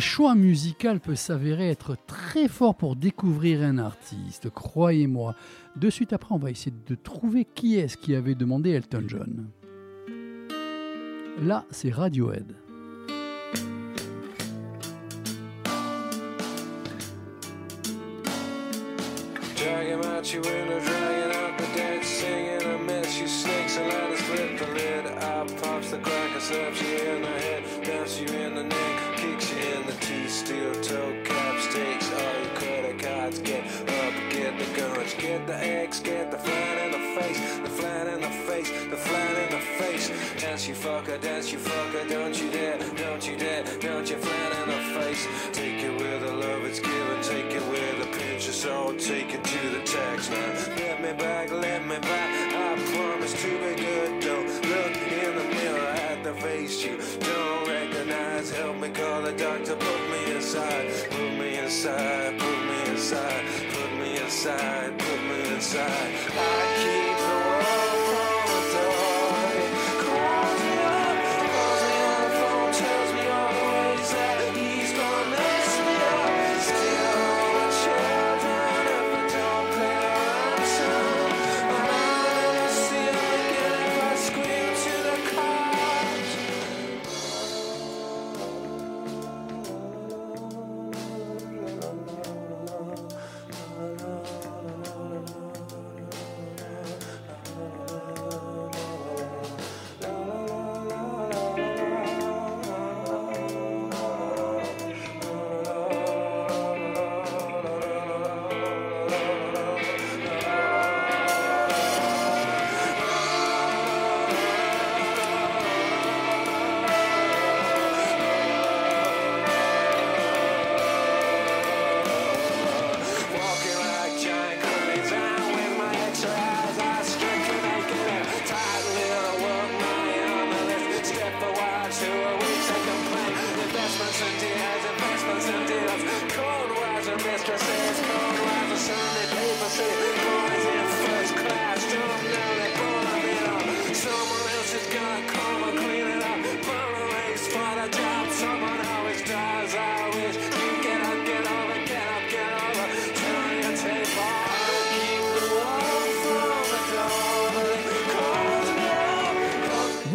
choix musical peut s'avérer être très fort pour découvrir un artiste, croyez-moi. De suite après, on va essayer de trouver qui est-ce qui avait demandé Elton John. Là, c'est Radiohead.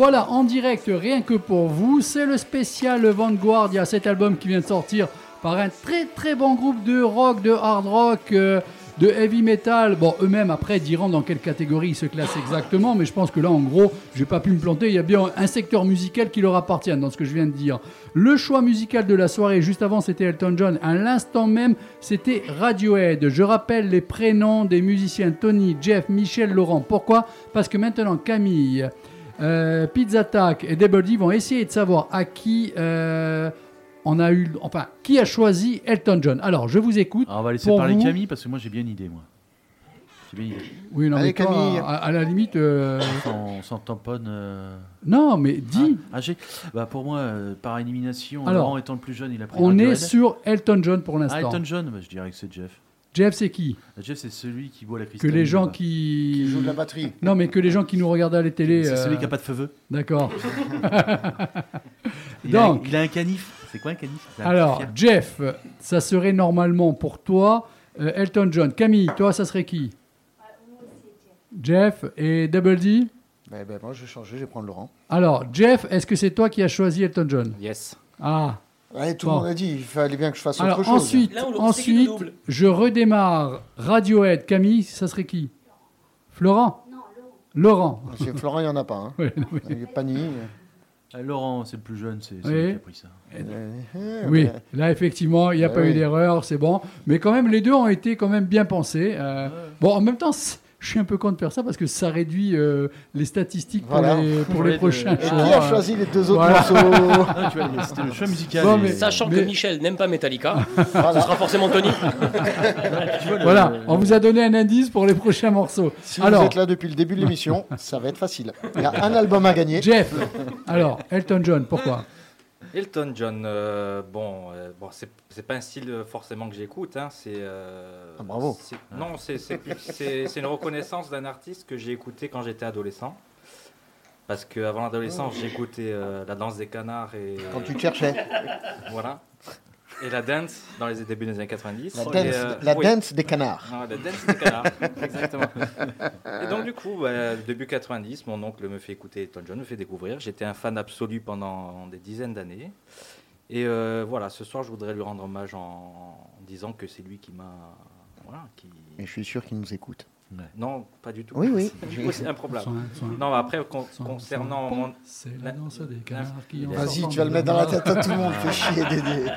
Voilà, en direct, rien que pour vous, c'est le spécial Vanguard. Il y a cet album qui vient de sortir par un très très bon groupe de rock, de hard rock, euh, de heavy metal. Bon, eux-mêmes après diront dans quelle catégorie ils se classent exactement, mais je pense que là, en gros, j'ai pas pu me planter. Il y a bien un secteur musical qui leur appartient dans ce que je viens de dire. Le choix musical de la soirée, juste avant, c'était Elton John. À l'instant même, c'était Radiohead. Je rappelle les prénoms des musiciens Tony, Jeff, Michel, Laurent. Pourquoi? Parce que maintenant, Camille. Euh, Pizza Attack et Double D vont essayer de savoir à qui euh, on a eu, enfin, qui a choisi Elton John. Alors, je vous écoute. Alors, on va laisser Pour parler vous- Camille parce que moi j'ai bien une idée moi. J'ai bien une idée. Oui, non, Allez, mais toi, Camille. à, à la limite, euh, Sans, sans tamponne. euh, non, mais dis, Ah, j'ai- bah, pour moi, euh, par élimination, Alors, Laurent étant le plus jeune, il a pris on est sur Elton John pour Ah, l'instant. Elton John, bah, je dirais que c'est Jeff. Jeff, c'est qui Jeff, c'est celui qui boit la Que cristalline. les gens qui... Qui joue de la batterie. Non, mais que les gens qui nous regardent à la télé. C'est euh, celui qui n'a pas de feu. D'accord. (laughs) Il, a, Donc. il a un canif. C'est quoi un canif? Un Alors. Jeff, ça serait normalement pour toi euh, Elton John. Camille, toi, ça serait qui? Jeff et Double D? Ben, ben, moi, je vais changer, je vais prendre Laurent. Alors, Jeff, est-ce que c'est toi qui as choisi Elton John? Yes. Ah. Ouais, tout Bon. le monde a dit, il fallait bien que je fasse Alors autre chose. ensuite, ensuite, je redémarre Radiohead. Camille, ça serait qui? Florent? Laurent. Parce que Florent, il n'y en a pas. Hein. (laughs) Oui, non, mais- Il est pas ni. Ah, Laurent, c'est le plus jeune, c'est Oui. qui a pris ça. Euh, euh, Oui, ben, là effectivement, il n'y a Ouais, pas eu oui. d'erreur, c'est bon. Mais quand même, les deux ont été quand même bien pensés. Euh, Bon, en même temps, je suis un peu content de faire ça parce que ça réduit euh, les statistiques pour Voilà. les, pour les prochains Et qui a choisi les deux autres Voilà. morceaux (laughs) Ah, tu vois, c'était le choix musical. Bon, et- mais- Sachant Mais- que Michel n'aime pas Metallica, (laughs) ce sera forcément Tony. (laughs) tu vois, le- Voilà, on vous a donné un indice pour les prochains morceaux. Si Alors, vous êtes là depuis le début de l'émission, ça va être facile. Il y a un album à gagner. Jeff, alors, Elton John, pourquoi? Elton John, euh, bon, euh, bon c'est pas un style euh, forcément que j'écoute. Hein, c'est. euh, Ah, bravo. Non, c'est une reconnaissance d'un artiste que j'ai écouté quand j'étais adolescent. Parce qu'avant l'adolescence, j'écoutais euh, la danse des canards et. Quand tu te cherchais. Voilà. Et la dance dans les débuts des années 90. La Et, dance, euh, la oui. dance des canards. La dance des canards, (laughs) exactement. Et donc du coup, bah, début 90, mon oncle me fait écouter Elton John, me fait découvrir. J'étais un fan absolu pendant des dizaines d'années. Et euh, voilà, ce soir, je voudrais lui rendre hommage en, en disant que c'est lui qui m'a... Voilà, qui... Et je suis sûr qu'il nous écoute. Non, pas du tout. Oui, oui. (laughs) Du coup, c'est improbable. Soin, soin, Non, mais après, con- soin, concernant. C'est la danse des canards qui Vas-y, tu vas le mettre dans la tête à tout le monde. Fais chier, Dédé.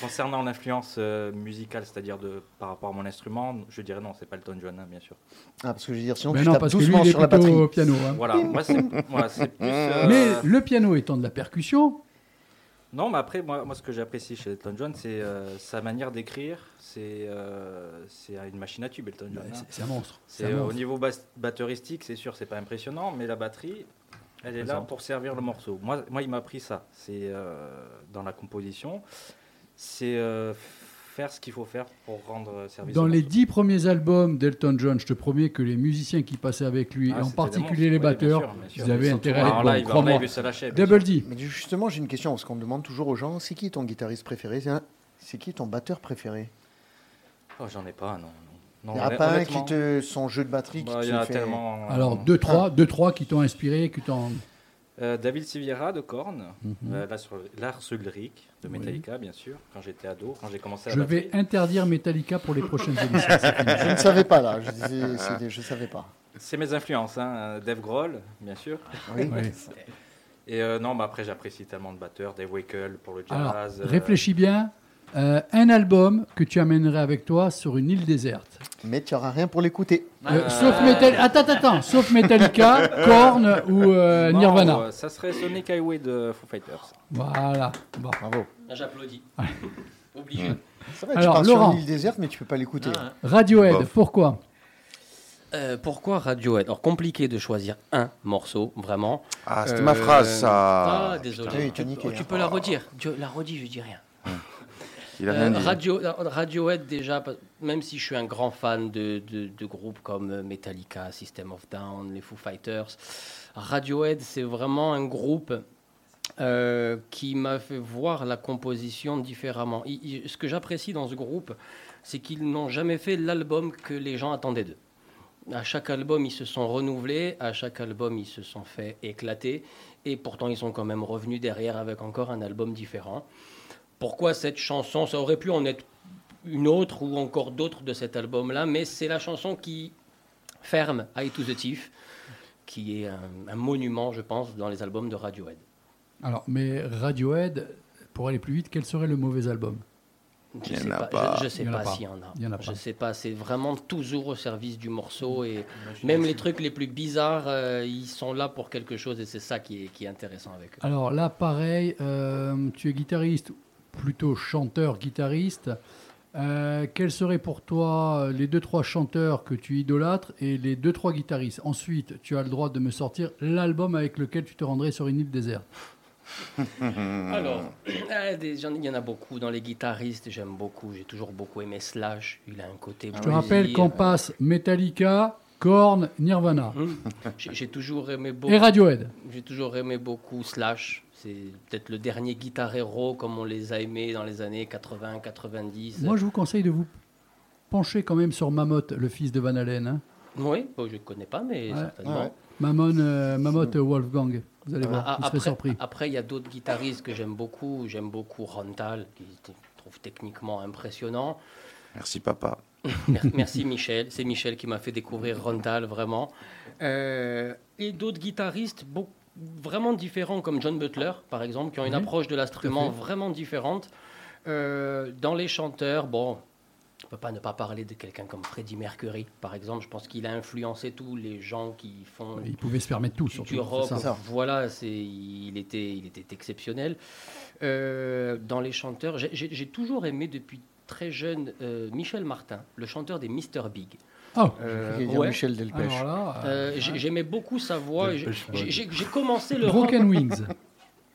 Concernant l'influence euh, musicale, c'est-à-dire de par rapport à mon instrument, je dirais non, c'est pas Elton John, hein, bien sûr. Ah, parce que je veux dire, sinon Mais tu non, tapes parce que lui, doucement il est sur la batterie. au piano. hein. Voilà, moi c'est voilà, c'est plus. euh, Mais le piano étant de la percussion, Non, mais après, moi, moi ce que j'apprécie chez Elton John, c'est euh, sa manière d'écrire. C'est euh, c'est une machine à tube, Elton John. bah, hein. c'est c'est un monstre. C'est C'est un au niveau bas- batteristique, c'est sûr, c'est pas impressionnant, mais la batterie, elle est là Présente. pour servir le morceau. Moi, moi il m'a appris ça. C'est euh, dans la composition, c'est euh, faire ce qu'il faut faire pour rendre service. Dans les dix premiers albums d'Elton John, je te promets que les musiciens qui passaient avec lui, Ah, et en particulier les Oui, bien batteurs, sûr, bien sûr. ils avaient intérêt à live, en crois-moi. live, ça lâchait, bien Double D. Mais justement, j'ai une question, parce qu'on demande toujours aux gens, c'est qui ton guitariste préféré? C'est qui ton batteur préféré? Oh, J'en ai pas, non. Il non. n'y a pas un qui te. son jeu de batterie qui bah, te il y en a fait. tellement. Alors, deux, trois, deux, trois qui t'ont inspiré, qui t'ont. Euh, David Siviera de Korn, euh, Lars- Lars Ulrich de Metallica, bien sûr, quand j'étais ado, quand j'ai commencé à Je vais interdire Metallica pour les prochaines (laughs) émissions. Je ne savais pas là, je disais, c'est- je savais pas. C'est mes influences, hein. Dave Grohl, bien sûr. Oui. Oui. Et euh, non, mais après j'apprécie tellement de batteurs, Dave Wackel pour le Alors, jazz. euh, réfléchis bien. Euh, un album que tu amènerais avec toi sur une île déserte. Mais tu n'auras rien pour l'écouter. Euh, sauf Metal... Attends, attends, attends. Sauf Metallica, (laughs) Korn ou euh, non, Nirvana. euh, ça serait Sonic Highway de Foo Fighters. Voilà. Bon. Bravo. Là, J'applaudis. Obligé. C'est vrai, Alors, tu pars sur Laurent. une île déserte, mais tu peux pas l'écouter. Ah, Radiohead, Bof. pourquoi? Euh, pourquoi Radiohead? Alors compliqué de choisir un morceau, vraiment. Ah, c'était Euh, ma phrase, ça. Ah, désolé. Putain, tu, niqué, tu peux la redire. Tu la redis, je dis rien. Il a Euh, rien dit. Radio, Radiohead, déjà, même si je suis un grand fan de, de- de groupes comme euh, Metallica, System of Down, les Foo Fighters, Radiohead, c'est vraiment un groupe euh, qui m'a fait voir la composition différemment. Il- il- ce que j'apprécie dans ce groupe, c'est qu'ils n'ont jamais fait l'album que les gens attendaient d'eux. À chaque album, ils se sont renouvelés, à chaque album, ils se sont fait éclater, et pourtant, ils sont quand même revenus derrière avec encore un album différent. Pourquoi cette chanson Ça aurait pu en être une autre ou encore d'autres de cet album-là, mais c'est la chanson qui ferme Eye to the Thief, qui est un, un monument, je pense, dans les albums de Radiohead. Alors, mais Radiohead, pour aller plus vite, quel serait le mauvais album? Je Il y en sais a pas, pas. Je, je sais Il y en a pas s'il y en a. Il y en a Je pas. sais pas. C'est vraiment toujours au service du morceau et même les trucs les plus bizarres, euh, ils sont là pour quelque chose et c'est ça qui est, qui est intéressant avec eux. Alors là, pareil, euh, tu es guitariste, plutôt chanteur-guitariste. Euh, quels seraient pour toi les deux trois chanteurs que tu idolâtres et les deux trois guitaristes? Ensuite, tu as le droit de me sortir l'album avec lequel tu te rendrais sur une île déserte. (laughs) Alors, euh, (clears throat) des- j'en- il y en a beaucoup dans les guitaristes. J'aime beaucoup. J'ai toujours beaucoup aimé Slash. Il a un côté. Je te rappelle qu'on passe Metallica, Korn, Nirvana J'ai j'ai toujours aimé beaucoup. et Radiohead. J'ai toujours aimé beaucoup Slash. C'est peut-être le dernier guitar héros comme on les a aimés dans les années 80, 90. Moi, je vous conseille de vous pencher quand même sur Mammoth, le fils de Van Halen. hein. Oui, bon, je ne connais pas, mais Ouais. certainement. Ouais. Mamon, euh, Mammoth Wolfgang. Vous allez voir, Ah, vous serez après, surpris. après, il y a d'autres guitaristes que j'aime beaucoup. J'aime beaucoup Rontal, qui je trouve techniquement impressionnant. Merci, papa. (laughs) Mer- Merci Michel. C'est Michel qui m'a fait découvrir Rontal, vraiment. Euh, et d'autres guitaristes beau- vraiment différents, comme John Butler, par exemple, qui ont une Oui, approche de l'instrument vraiment différente. Euh, dans les chanteurs, bon, on ne peut pas ne pas parler de quelqu'un comme Freddie Mercury, par exemple. Je pense qu'il a influencé tous les gens qui font Il pouvait se permettre tout, surtout. du rock. Voilà, c'est, il, était, il était exceptionnel. Euh, dans les chanteurs, j'ai toujours aimé depuis très jeune euh, Michel Martin, le chanteur des Mr. Big. Oh, Euh, ouais. Michel Delpech. euh, Euh, j'ai- j'aimais beaucoup sa voix. j'ai- commencé le rock. Broken Wings.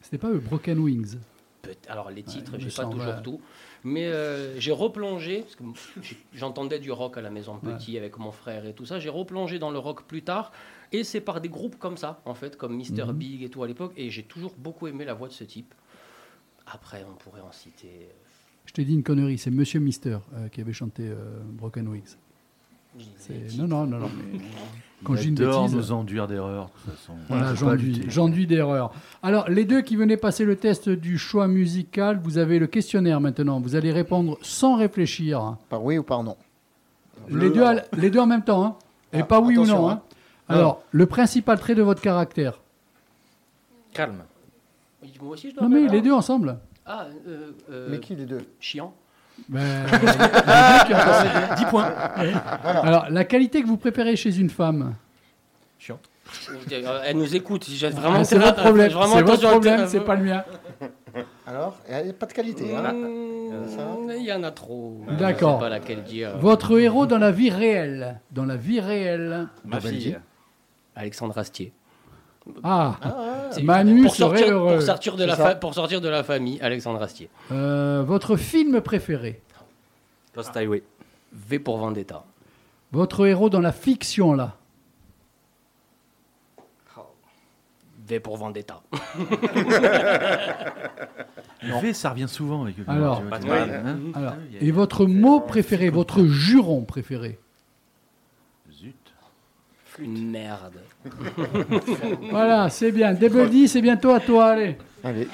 C'était pas eux, Broken Wings. Alors les titres, il me j'ai pas toujours ouais. tout, mais euh, j'ai replongé parce que j'entendais du rock à la maison petit avec mon frère et tout ça. J'ai replongé dans le rock plus tard et c'est par des groupes comme ça en fait, comme Mr Mhm. Big et tout à l'époque. Et j'ai toujours beaucoup aimé la voix de ce type. Après, on pourrait en citer. Je t'ai dit une connerie, c'est Monsieur Mister euh, qui avait chanté euh, Broken Wings. Euh, Non, non, non, non. mais- Quand une adore bêtise. nous enduire d'erreurs, de toute façon. Voilà, j'enduis, d'erreurs. Alors, les deux qui venaient passer le test du choix musical, vous avez le questionnaire maintenant. Vous allez répondre sans réfléchir. Par oui ou par non Les deux, à- les deux en même temps. hein. Et Ah, pas oui ou non. hein. hein. Alors, le principal trait de votre caractère. Calme. Moi aussi, je dois Non, mais les deux ensemble. Ah, euh, euh, Mais qui les deux? Chiant. Ben, (laughs) il y a deux qui ont- 10 points. Alors, la qualité que vous préférez chez une femme Chiant. Euh, Elle nous écoute. J'ai vraiment Ah, C'est votre problème, vraiment c'est votre problème, c'est pas le mien. Alors, il n'y a pas de qualité. hein. Mmh, Il y en a trop. D'accord. Je sais pas laquelle dire. Votre héros dans la vie réelle. Dans la vie réelle. Ma fille. Alexandre Astier. Ah, C'est- Manu pour serait sortir, heureux. Pour sortir, de la ça. fa- pour sortir de la famille, Alexandre Astier. euh, votre film préféré? Lost Highway. V pour Vendetta. Votre héros dans la fiction, là? V pour Vendetta. (laughs) V, ça revient souvent avec le Alors, Batman. hein. Alors, et votre mot préféré, votre juron préféré? Zut. Merde. (laughs) Voilà, c'est bien. Debody, c'est bientôt à toi, allez. Allez.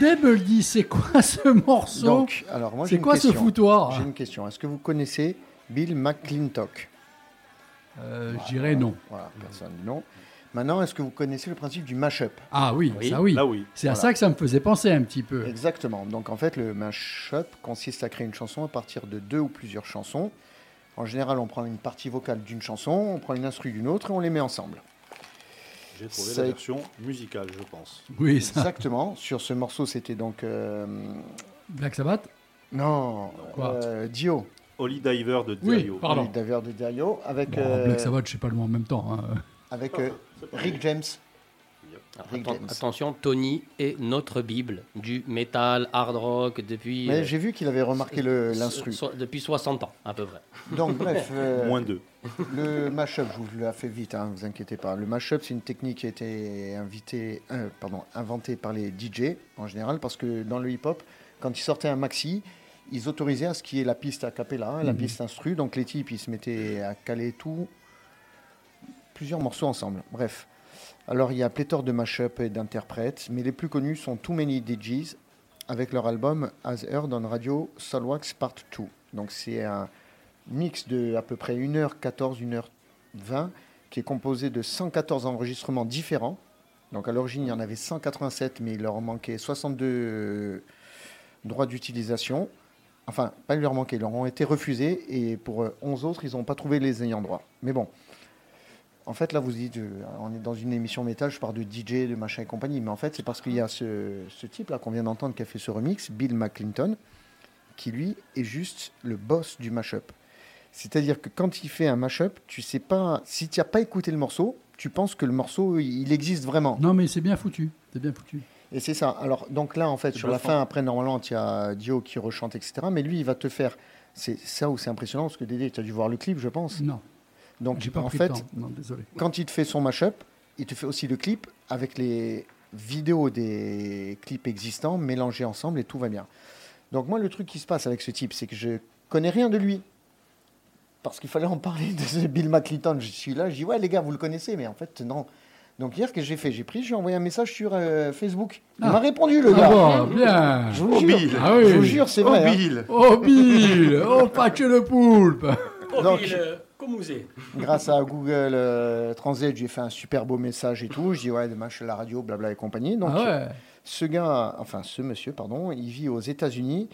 Debody, c'est quoi (laughs) ce morceau Donc, alors moi j'ai C'est une quoi ce foutoir J'ai une question. Est-ce que vous connaissez Bill McClintock? Euh, Je dirais non. Voilà, personne dit non. Maintenant, est-ce que vous connaissez le principe du mash-up? Ah oui, Oui. ça oui. Là, oui. C'est à Voilà. ça que ça me faisait penser un petit peu. Exactement. Donc en fait, le mash-up consiste à créer une chanson à partir de deux ou plusieurs chansons. En général, on prend une partie vocale d'une chanson, on prend une instru d'une autre et on les met ensemble. J'ai trouvé Ça- la version musicale, je pense. Oui, ça. Exactement. Sur ce morceau, c'était donc euh, Black Sabbath? Non Quoi? euh, Dio, Holy Diver de Oui, Dio. pardon. Holy Diver de Dio, avec Bon, euh, Black Sabbath, je sais pas le mot en même temps. hein. avec euh, Rick James. Atten- attention, Tony est notre Bible du metal, hard rock depuis, Mais euh, j'ai vu qu'il avait remarqué l'instru. so- depuis 60 ans, à peu près. Donc (laughs) bref, euh, Moins deux. Le mashup, je vous l'ai fait vite, hein, vous inquiétez pas. Le mashup, c'est une technique qui a été invité, euh, pardon, inventée par les DJ en général, parce que dans le hip-hop, quand ils sortaient un maxi, ils autorisaient à ce qu'il y ait la piste a cappella, hein, la Mhm. piste instru. Donc les types, ils se mettaient à caler tout, plusieurs morceaux ensemble. Bref. Alors il y a pléthore de mashup et d'interprètes, mais les plus connus sont Too Many DJs avec leur album As Heard on Radio Soulwax Part 2. Donc c'est un mix de à peu près 1h14, 1h20 qui est composé de 114 enregistrements différents. Donc à l'origine, il y en avait 187, mais il leur manquait 62 euh, droits d'utilisation. Enfin, pas il leur manquait, ils leur ont été refusés et pour euh, 11 autres, ils n'ont pas trouvé les ayants droit. Mais bon, en fait, là, vous dites, euh, on est dans une émission métal, je parle de DJ, de machin et compagnie, mais en fait, c'est parce qu'il y a ce, ce type-là qu'on vient d'entendre qui a fait ce remix, Bill McClinton, qui lui est juste le boss du mashup. C'est-à-dire que quand il fait un mashup, tu sais pas, si tu n'as pas écouté le morceau, tu penses que le morceau, il existe vraiment. Non, mais c'est bien foutu. C'est bien foutu. Et c'est ça. Alors, donc là, en fait, sur la fin, après, normalement, tu as Dio qui rechante, etc. Mais lui, il va te faire. C'est ça où c'est impressionnant, parce que Dédé, tu as dû voir le clip, je pense. Non, Donc, pas en fait. Non, quand il te fait son mashup, il te fait aussi le clip avec les vidéos des clips existants mélangés ensemble et tout va bien. Donc moi, le truc qui se passe avec ce type, c'est que je connais rien de lui. Parce qu'il fallait en parler de ce Bill McClinton. Je suis là, je dis ouais les gars, vous le connaissez, mais en fait non. Donc hier, ce que j'ai fait? J'ai pris, j'ai envoyé un message sur euh, Facebook. Il Ah. m'a répondu le Ah gars. bon, bien. Je vous Oh, jure, Bill. Ah oui. je vous jure, c'est vrai. hein. Bill. Oh Bill, oh patch le poulpe. Oh, Donc- Bill, comme vous êtes. Grâce à Google euh, Translate, j'ai fait un super beau message et tout. Je dis ouais, demain je suis à la radio, blabla et compagnie. Donc Ah ouais. ce gars, enfin ce monsieur, pardon, il vit aux États-Unis.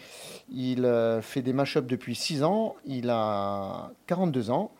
Il euh, fait des mashups depuis 6 ans. Il a 42 ans.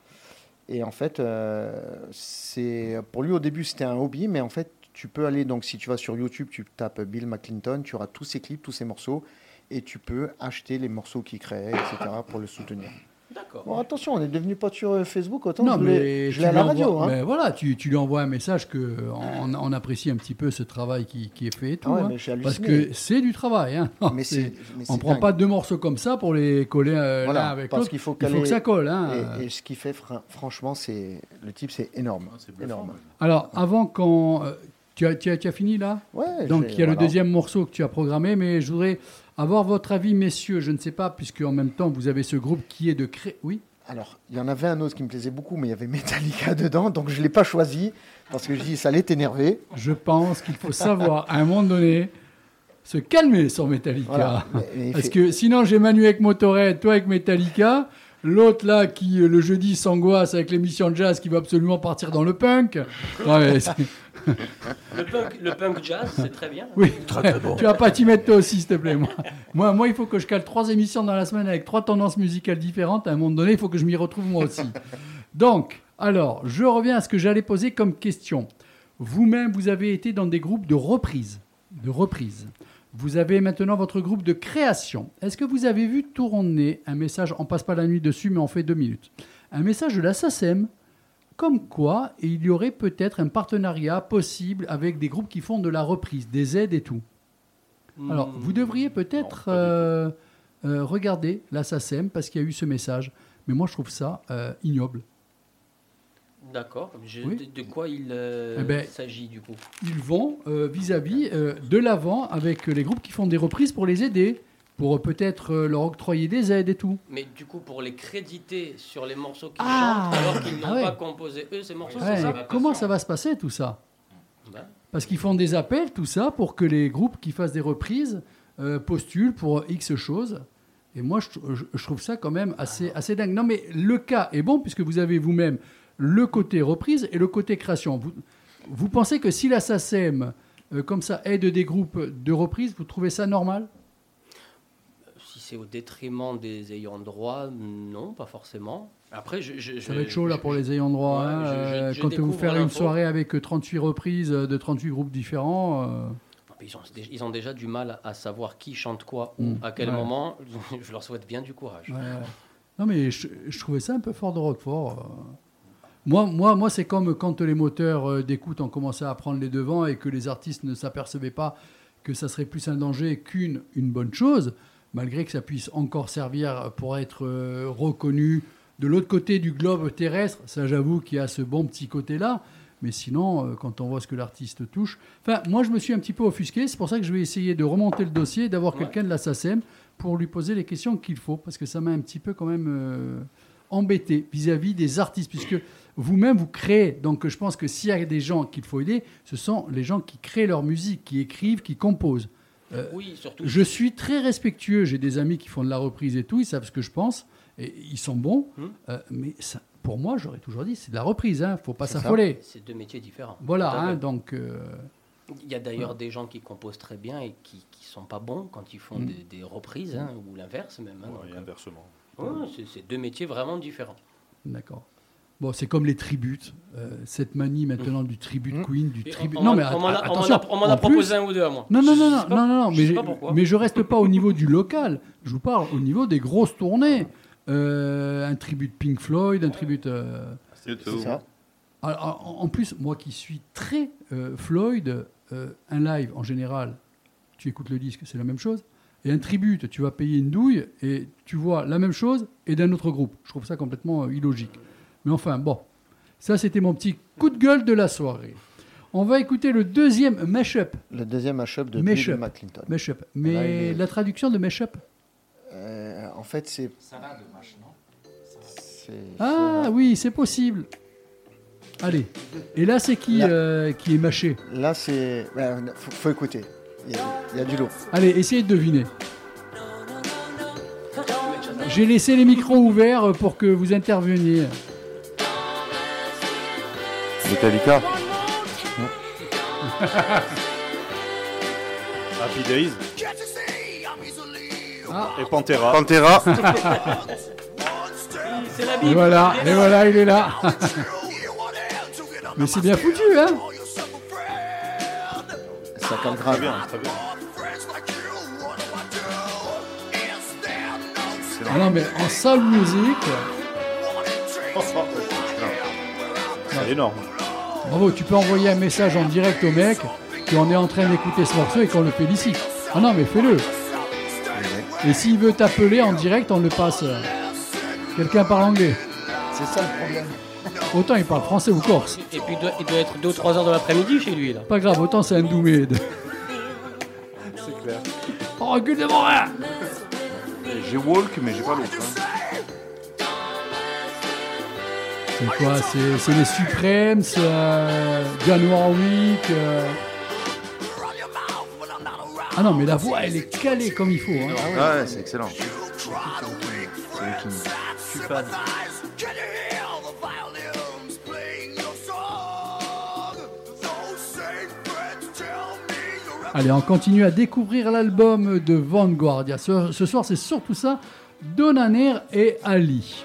Et en fait, euh, c'est pour lui au début c'était un hobby, mais en fait tu peux aller donc si tu vas sur YouTube, tu tapes Bill McClinton, tu auras tous ses clips, tous ses morceaux, et tu peux acheter les morceaux qu'il crée, etc. pour le soutenir. D'accord. Bon attention, on est devenu pas sur euh, Facebook autant. Non, je l'ai- mais je tu l'ai à la radio. hein. mais voilà, tu, tu lui envoies un message que on, on apprécie un petit peu ce travail qui, qui est fait et tout. Ah ouais, hein. mais j'ai parce que c'est du travail. Hein. Mais (laughs) C'est- c'est- mais on c'est prend dingue. pas deux morceaux comme ça pour les coller euh, Voilà, l'un avec parce l'autre. qu'il faut Il faut que ça colle. Hein. Et, et ce qui fait, fran- franchement, c'est le type, c'est énorme. Ah, bluffant, énorme. ouais. Alors, avant qu'on. euh, tu, as, tu, as, tu as fini là? Ouais, Donc, il y a le deuxième morceau que tu as programmé, mais je voudrais avoir votre avis, messieurs. Je ne sais pas, puisque en même temps, vous avez ce groupe qui est de cré... Oui? Alors, il y en avait un autre qui me plaisait beaucoup, mais il y avait Metallica (laughs) dedans, donc je ne l'ai pas choisi parce que je dis ça allait t'énerver. Je pense qu'il faut savoir, à un moment donné, se calmer sur Metallica. Voilà. Parce que sinon, j'ai Manu avec Motorhead, toi avec Metallica. L'autre là qui euh, le jeudi s'angoisse avec l'émission de jazz qui va absolument partir dans le punk. (laughs) Mais Le punk, le punk jazz, c'est très bien. oui, tu vas pas t'y mettre toi aussi, s'il te plaît. Moi. moi, moi, il faut que je cale trois émissions dans la semaine avec trois tendances musicales différentes. À un moment donné, il faut que je m'y retrouve moi aussi. Donc, alors, je reviens à ce que j'allais poser comme question. Vous-même, vous avez été dans des groupes de reprise. De reprise. Vous avez maintenant votre groupe de création. Est-ce que vous avez vu tourner un message, on passe pas la nuit dessus, mais on fait deux minutes, un message de la SACEM, comme quoi il y aurait peut-être un partenariat possible avec des groupes qui font de la reprise, des aides et tout. Alors, Hmm. vous devriez peut-être euh, euh, regarder la SACEM parce qu'il y a eu ce message. Mais moi, je trouve ça euh, ignoble. D'accord. Oui. de, de quoi il euh, Eh ben, s'agit du coup Ils vont euh, vis-à-vis euh, de l'avant avec les groupes qui font des reprises pour les aider, pour peut-être leur octroyer des aides et tout. Mais du coup, pour les créditer sur les morceaux qu'ils Ah. chantent, alors qu'ils n'ont Ah ouais. pas composé eux ces morceaux, Ouais, ça comment ça va se passer tout ça? Ben, Parce qu'ils font des appels, tout ça, pour que les groupes qui fassent des reprises euh, postulent pour X choses. Et moi, je, je- je trouve ça quand même assez, assez dingue. Non, mais le cas est bon, puisque vous avez vous-même le côté reprise et le côté création. Vous, vous pensez que si la SACEM, euh, comme ça, aide des groupes de reprise, vous trouvez ça normal? Si c'est au détriment des ayants droit, non, pas forcément. Après, je, je- Ça va être chaud là pour les ayants droit. Ouais, hein, euh, quand vous faire une soirée avec 38 reprises de 38 groupes différents. euh, Ils ont, ils ont déjà du mal à savoir qui chante quoi Mm. ou à quel Ouais. moment. (laughs) Je leur souhaite bien du courage. Ouais. Non, mais je, je trouvais ça un peu fort de Roquefort. Moi, moi, moi c'est comme quand les moteurs euh, d'écoute ont commencé à prendre les devants et que les artistes ne s'apercevaient pas que ça serait plus un danger qu'une une bonne chose, malgré que ça puisse encore servir pour être euh, reconnu de l'autre côté du globe terrestre. Ça, j'avoue qu'il y a ce bon petit côté-là. Mais sinon, euh, quand on voit ce que l'artiste touche. Enfin, moi, je me suis un petit peu offusqué. C'est pour ça que je vais essayer de remonter le dossier, d'avoir Ouais. quelqu'un de la SACEM pour lui poser les questions qu'il faut. Parce que ça m'a un petit peu quand même euh, embêté vis-à-vis des artistes. Puisque vous-même, vous créez. Donc, je pense que s'il y a des gens qu'il faut aider, ce sont les gens qui créent leur musique, qui écrivent, qui composent. Euh, Oui, surtout. je suis très respectueux. J'ai des amis qui font de la reprise et tout. Ils savent ce que je pense. Et ils sont bons. Hmm. Euh, mais ça, pour moi, j'aurais toujours dit, c'est de la reprise. Il ne faut pas s'affoler. C'est deux métiers différents. Voilà, hein, donc euh, Il y a d'ailleurs des gens qui composent très bien et qui ne sont pas bons quand ils font Mm. des, des reprises, hein, ou l'inverse même. hein, Ouais, donc, et inversement. ouais, c'est deux métiers vraiment différents. d'accord. Bon, c'est comme les tributes. euh, cette manie maintenant du tribute Mm. queen, du tribute. on- Non, on- mais on m'en a- on plus- proposé un ou deux à moi. Non, non, non, Je non, pas- non, non, mais, mais je reste pas au niveau du local. Je vous parle au niveau des grosses tournées. Euh, un tribut Pink Floyd, un tribut. euh, C'est ça. alors, en en plus, moi qui suis très euh, Floyd, euh, un live en général, tu écoutes le disque, c'est la même chose. Et un tribute, tu vas payer une douille et tu vois la même chose et d'un autre groupe. Je trouve ça complètement euh, illogique. Mais enfin, bon, ça c'était mon petit coup de gueule de la soirée. On va écouter le deuxième mashup. Le deuxième mashup de Mashup. Bill McClinton. Mashup. Mais Là, il est- la traduction de mashup? Euh, en fait, c'est. Ça va de match, non? Ah oui, c'est possible. Allez. Et là, c'est qui Là. euh, qui est mâché? Là, c'est. ben, faut, faut écouter. Il y, a, il y a du lot. Allez, essayez de deviner. J'ai laissé les micros ouverts pour que vous interveniez. Metallica (laughs) Happy Days Ah. et Pantera. Pantera (laughs) C'est la Et Bible. voilà, et voilà, il est là. (laughs) Mais c'est bien foutu, hein Ça Très grave. bien, très bien. Ah non, mais en salle musique, C'est énorme. Bravo, tu peux envoyer un message en direct au mec qu'on est en train d'écouter ce morceau et qu'on le félicite. Ah non, mais fais-le. Et s'il veut t'appeler en direct, on le passe. Quelqu'un parle anglais. C'est ça le problème. Autant il parle français ou corse. Et puis il doit, il doit être 2 ou 3 heures de l'après-midi chez lui là. Pas grave, autant c'est un doumé. C'est clair. Oh, recule de mon J'ai Walk, mais j'ai pas l'autre. hein. C'est quoi C'est c'est les Supremes, euh, John Warwick. euh. Ah non, mais la voix, elle est calée comme il faut. hein. Ah ouais, c'est excellent. Je suis fan. Allez, on continue à découvrir l'album de Vanguardia. Ce, ce soir, c'est surtout ça, Donaner et Ali.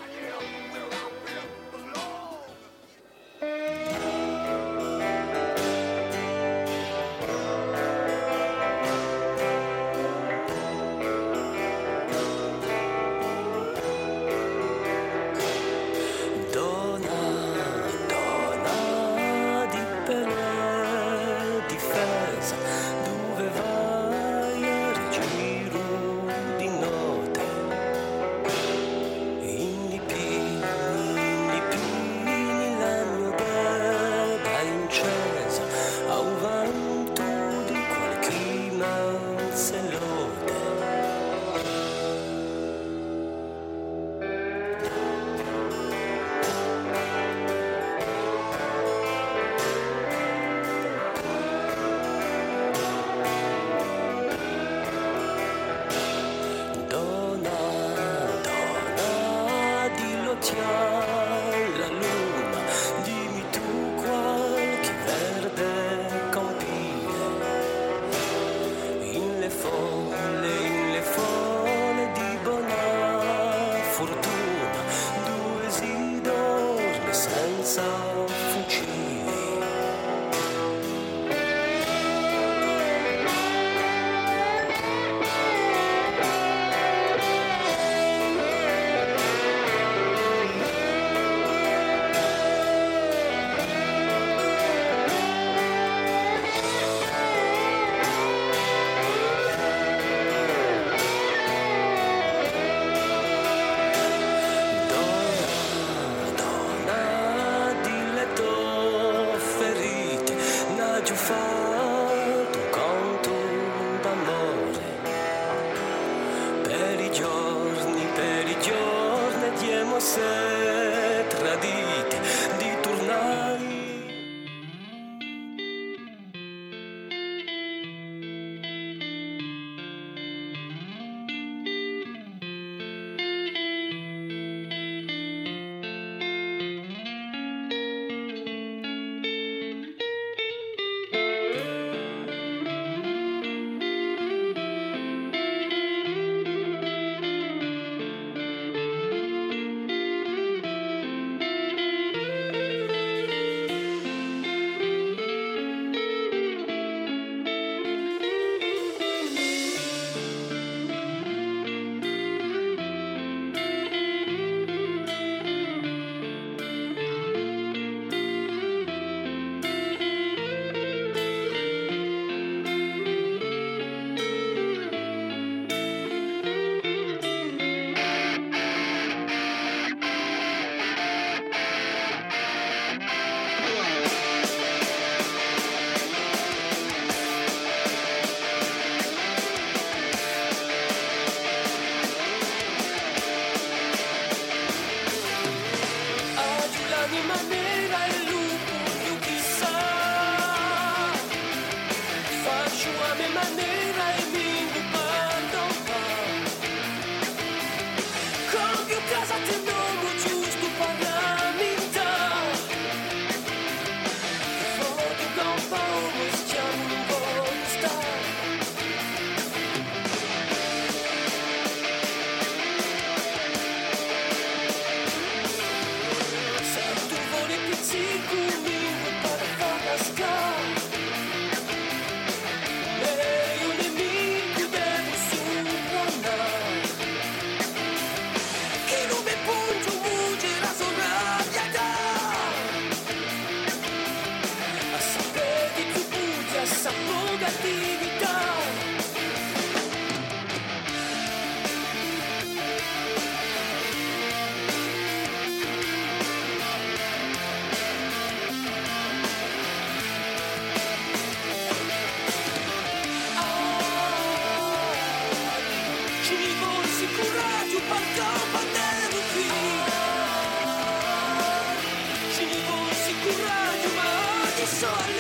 Ma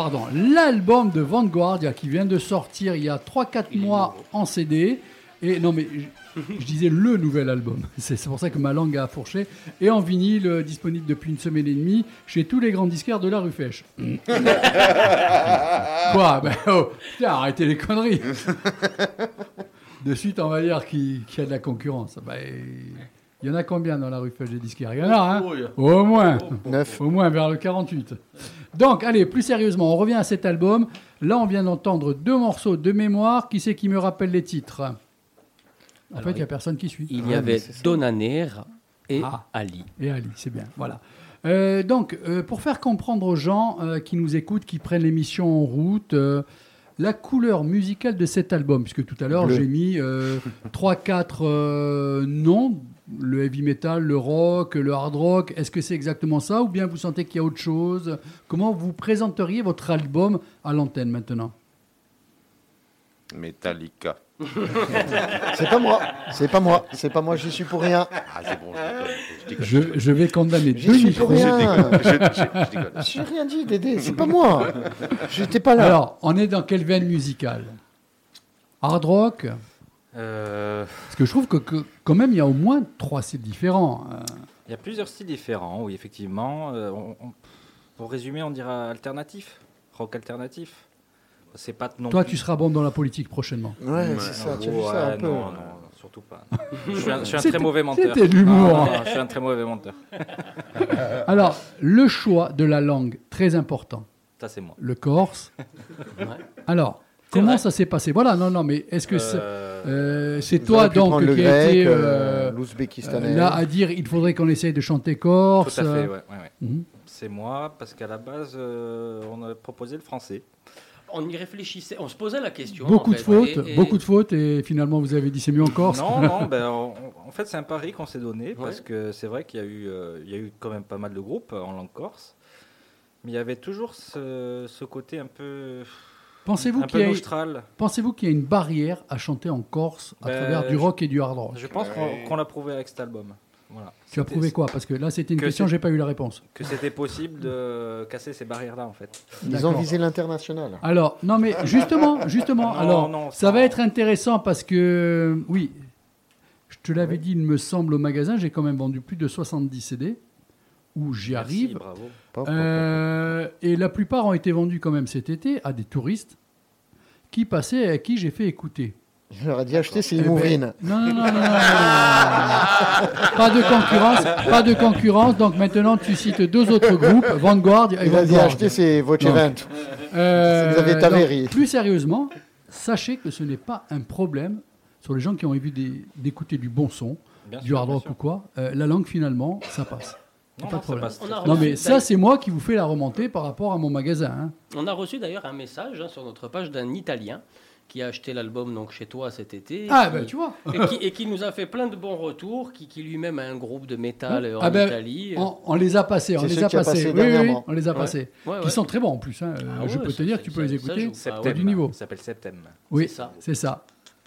pardon, l'album de Vanguardia qui vient de sortir il y a 3-4 mois en CD. Et non, mais je, je disais le nouvel album. (laughs) C'est pour ça que ma langue a fourché. Et en vinyle, euh, disponible depuis une semaine et demie chez tous les grands disquaires de la rue Fèche. (laughs) Quoi ben, oh, putain, arrêtez les conneries. (laughs) De suite, on va dire qu'il y a de la concurrence. Ben, il y en a combien dans la rue Fèche des disquaires? Il y en a, hein? Oh, Au moins. Neuf. Au moins vers le 48. Donc, allez, plus sérieusement, on revient à cet album. Là, on vient d'entendre deux morceaux de mémoire. Qui c'est qui me rappelle les titres? En Alors, fait, il n'y a personne qui suit. Il y avait Donaner et Ah. Ali. Et Ali, c'est bien. Voilà. Euh, donc, euh, pour faire comprendre aux gens euh, qui nous écoutent, qui prennent l'émission en route, euh, la couleur musicale de cet album, puisque tout à l'heure j'ai mis (laughs) 3-4 noms, le heavy metal, le rock, le hard rock, est-ce que c'est exactement ça ou bien vous sentez qu'il y a autre chose? Comment vous présenteriez votre album à l'antenne maintenant? Metallica. (laughs) C'est pas moi, c'est pas moi, c'est pas moi, j'y suis pour rien. Ah, c'est bon, je déconne, je déconne. je, je vais condamner deux suis pour micros. rien. Je, je- je. J'ai rien dit, Dédé, c'est pas moi. J'étais pas là. Alors, on est dans quelle veine musicale? Hard rock? Euh, Parce que je trouve que, que quand même, il y a au moins trois styles différents. Euh, Il y a plusieurs styles différents, oui, effectivement. Euh, on- on- pour résumer, on dira alternatif, rock alternatif. C'est pas non Toi, plus- tu seras bon dans la politique prochainement. Ouais, c'est ça, tu as vu Ouais, ça un peu. non, non, surtout pas. je suis un, je suis un (laughs) C'était- très mauvais menteur. c'était de l'humour. Je suis un très mauvais menteur. (laughs) Alors, le choix de la langue, très important. Ça, c'est moi. Le corse. Ouais. Alors, comment vrai. ça s'est passé? Voilà, non, non, mais est-ce que c'est Euh, euh, c'est Vous toi donc qui a été euh, euh, l'ouzbékistanais. là à dire il faudrait qu'on essaye de chanter corse Tout à fait, euh, ouais, ouais, ouais. mhm. C'est moi, parce qu'à la base, euh, on a proposé le français. On y réfléchissait, on se posait la question. Beaucoup en de fautes, et- et- beaucoup de fautes, et finalement vous avez dit c'est mieux en corse. Non, non, (laughs) ben, on- en fait, c'est un pari qu'on s'est donné, parce que c'est vrai qu'il y, a eu, euh, il y a eu quand même pas mal de groupes en langue corse. Mais il y avait toujours ce, ce côté un peu, Pensez-vous qu'il y, a- noustral. pensez-vous qu'il y a une barrière à chanter en corse à Ben, travers du je- rock et du hard rock Je pense qu'on Ouais. qu'on l'a prouvé avec cet album. Voilà. Tu as prouvé quoi? Parce que là c'était une Que question, j'ai pas eu la réponse. Que c'était possible de casser ces barrières-là, en fait. Ils ont visé l'international. Alors, non, mais justement, justement, (laughs) Non, alors, non, ça ça- va être intéressant parce que, oui, je te l'avais dit, il me semble, au magasin, j'ai quand même vendu plus de 70 CD, où j'y Merci, arrive. bravo. Pop, pop, Euh, et la plupart ont été vendus quand même cet été à des touristes qui passaient et à qui j'ai fait écouter. Je leur ai dit acheter, c'est Eh ben, Imourine. non, non, non, non, non, non, non, non. Pas de concurrence, pas de concurrence. Donc maintenant, tu cites deux autres groupes, Vanguard et Il a dit acheter, c'est Vocevent. Euh, Xavier donc, Taveri. plus sérieusement, sachez que ce n'est pas un problème sur les gens qui ont envie d'écouter du bon son, Bien du hard rock ou quoi. euh, la langue, finalement, ça passe. Non, pas de non, problème. Non, mais ça, c'est moi qui vous fais la remontée par rapport à mon magasin. hein. On a reçu d'ailleurs un message hein, sur notre page d'un Italien qui a acheté l'album donc chez toi cet été. Ah, qui- ben tu vois. et, qui, et qui nous a fait plein de bons retours, qui, qui lui-même a un groupe de métal euh, en Ah ben, Italie. On, on les a passés, on C'est les a passés. passé Oui, oui, on les a Ouais. passés. Ouais, Qui ouais. sont très bons en plus. hein. Ah je ouais, peux te dire, ça- tu peux les écouter. Ah ouais. du niveau. Ça s'appelle Septem. Oui, C'est ça. c'est ça.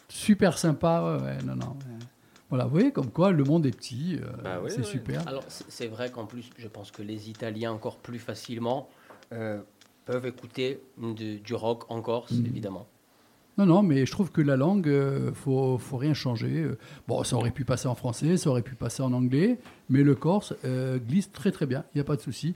Super sympa. ouais, ouais, non, non. Voilà, vous voyez comme quoi le monde est petit. euh, Bah oui, c'est oui. super. Alors c'est vrai qu'en plus, je pense que les Italiens encore plus facilement euh, peuvent écouter de- du rock en Corse, Mhm. évidemment. Non, non, mais je trouve que la langue, euh, faut, faut rien changer. Euh, Bon, ça aurait pu passer en français, ça aurait pu passer en anglais, mais le corse euh, glisse très très bien, il n'y a pas de souci.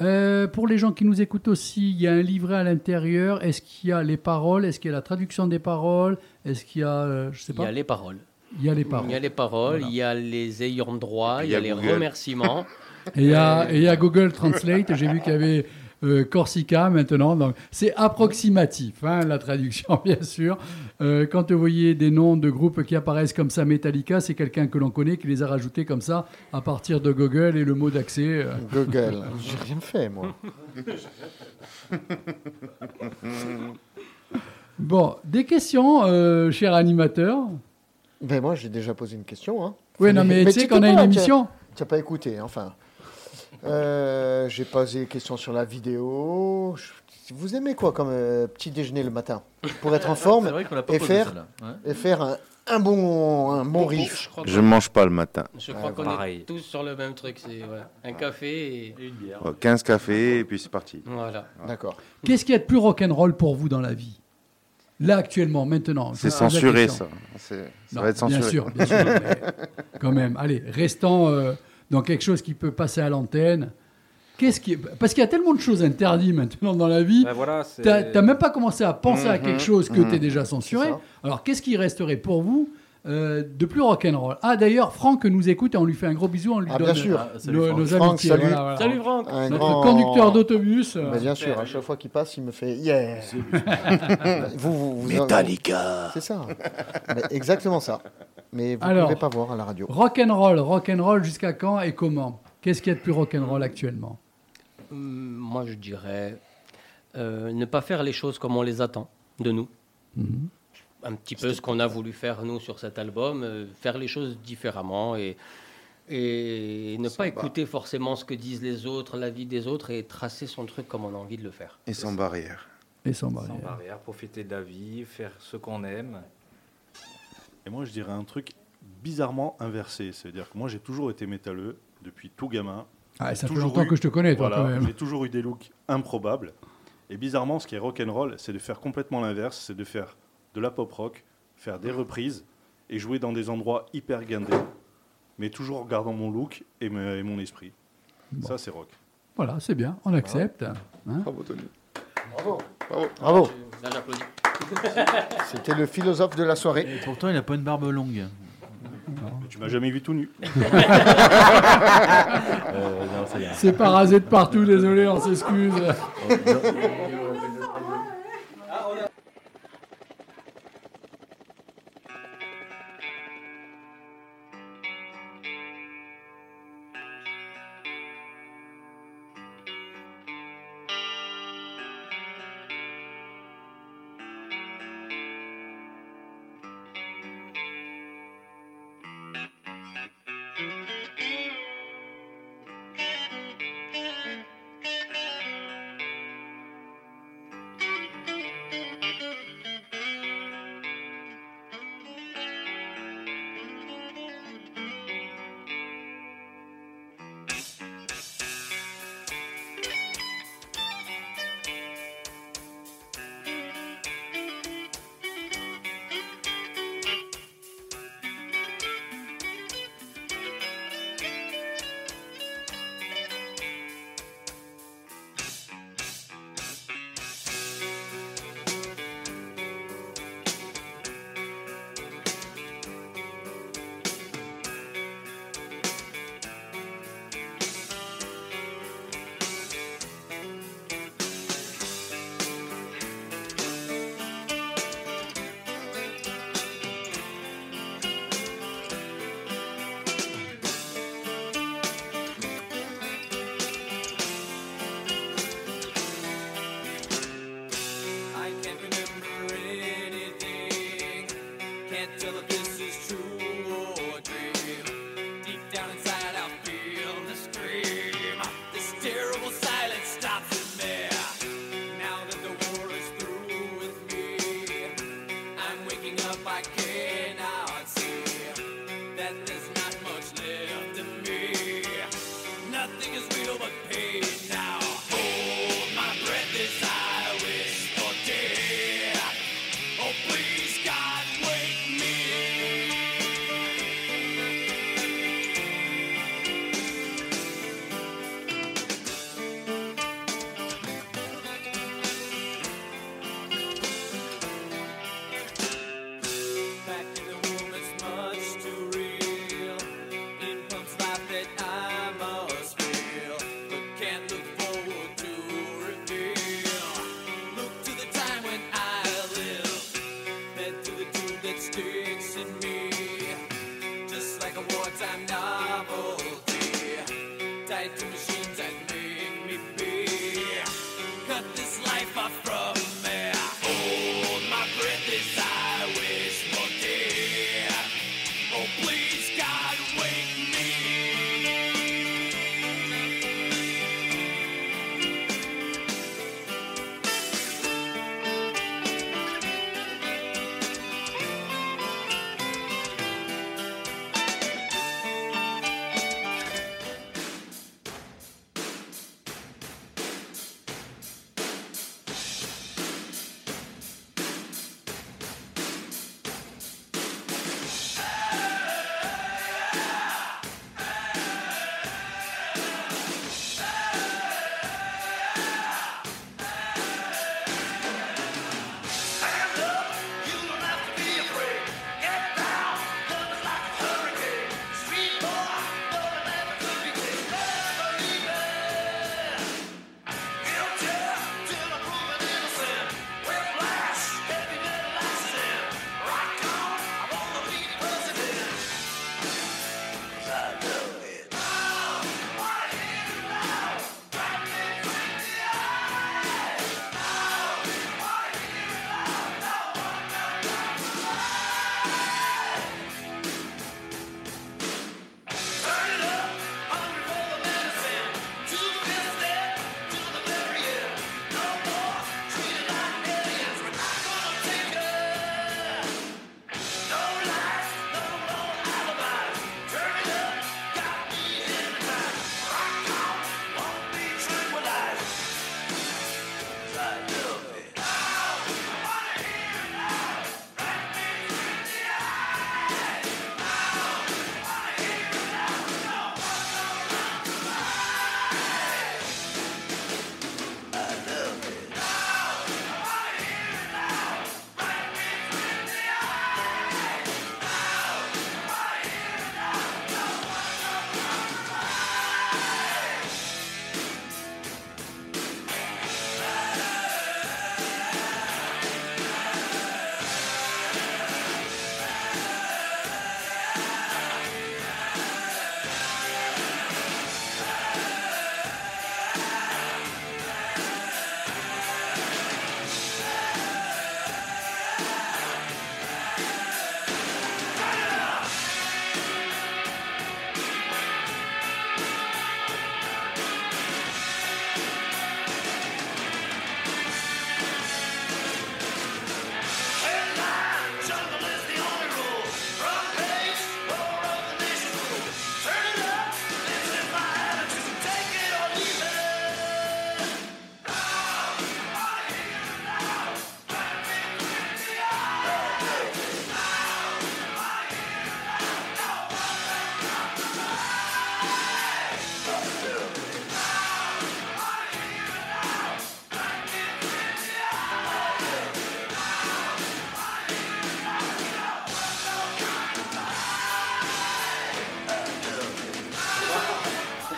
Euh, pour les gens qui nous écoutent aussi, il y a un livret à l'intérieur. Est-ce qu'il y a les paroles? Est-ce qu'il y a la traduction des paroles? Est-ce qu'il y a, euh, je sais Il y pas, a les paroles. Il y a les paroles. Il y a les paroles, Voilà. il y a les ayants droit, Il y y a les Google. remerciements. (laughs) Et il y a, et il y a Google Translate. J'ai vu qu'il y avait euh, Corsica maintenant. Donc c'est approximatif, hein, la traduction (laughs) bien sûr. Euh, quand vous voyez des noms de groupes qui apparaissent comme ça, Metallica, c'est quelqu'un que l'on connaît qui les a rajoutés comme ça à partir de Google et le mot d'accès. euh. Google. (laughs) J'ai rien fait, moi. Bon, des questions, euh, cher animateur. Ben moi, j'ai déjà posé une question. Hein. Oui, non, mais, tu sais qu'on a une émission. Tu n'as pas écouté, enfin. Euh, j'ai posé des questions sur la vidéo. Je- Vous aimez quoi comme euh, petit déjeuner le matin? Pour être en (laughs) forme vrai qu'on l'a pas et posé faire-. Ouais. et faire un, un bon, un bon riff. Je Je mange pas le matin. Je crois Ah, qu'on pareil. est tous sur le même truc. C'est ouais, un café et Et une bière. Ouais, 15 cafés et puis c'est parti. voilà. D'accord. Qu'est-ce qu'il y a de plus rock'n'roll pour vous dans la vie? Là, actuellement, maintenant. C'est censuré ça. C'est- Ça Non, va être censuré. Bien sûr, bien sûr. mais (laughs) quand même, allez, restons euh, dans quelque chose qui peut passer à l'antenne. Qu'est-ce qui... Parce qu'il y a tellement de choses interdites maintenant dans la vie. Bah voilà, T'as t'as même pas commencé à penser à Mhm, quelque chose que mhm. tu es déjà censuré. Alors, qu'est-ce qui resterait pour vous euh, de plus rock'n'roll Ah, d'ailleurs, Franck nous écoute et on lui fait un gros bisou. On lui Ah, donne bien sûr. Ah, salut, nos, nos Franck, amitiés. salut. voilà, voilà. Salut Franck Un Notre grand conducteur d'autobus. euh, bien sûr, à chaque fois qu'il passe, il me fait Yeah (laughs) vous, vous, vous- Metallica C'est ça. Mais exactement ça. Mais vous ne pouvez pas voir à la radio. Rock'n'roll, rock'n'roll jusqu'à quand et comment? Qu'est-ce qu'il y a de plus rock'n'roll actuellement? Hum, Moi, je dirais euh, ne pas faire les choses comme on les attend de nous. Mhm. Un petit peu ce qu'on a voulu faire nous sur cet album, euh, faire les choses différemment et, et ne pas écouter forcément ce que disent les autres, l'avis des autres et tracer son truc comme on a envie de le faire. Et sans barrière. Et sans Sans barrière. barrière, profiter de la vie, faire ce qu'on aime. Et moi, je dirais un truc bizarrement inversé. C'est-à-dire que moi, j'ai toujours été métalleux depuis tout gamin. Ah, ça fait Toujours longtemps eu- que je te connais, toi, Voilà, quand même. J'ai toujours eu des looks improbables. Et bizarrement, ce qui est rock'n'roll, c'est de faire complètement l'inverse. C'est de faire de la pop rock, faire des reprises et jouer dans des endroits hyper guindés. Mais toujours en gardant mon look et, me- et mon esprit. Ça, c'est rock. Voilà, c'est bien, on accepte. Hein Bravo Tony. Bravo. Là, j'applaudis. (laughs) C'était le philosophe de la soirée. Et pourtant, il n'a pas une barbe longue. Mais tu m'as jamais vu tout nu. (laughs) Euh. C'est pas rasé de partout, (laughs) désolé, on s'excuse.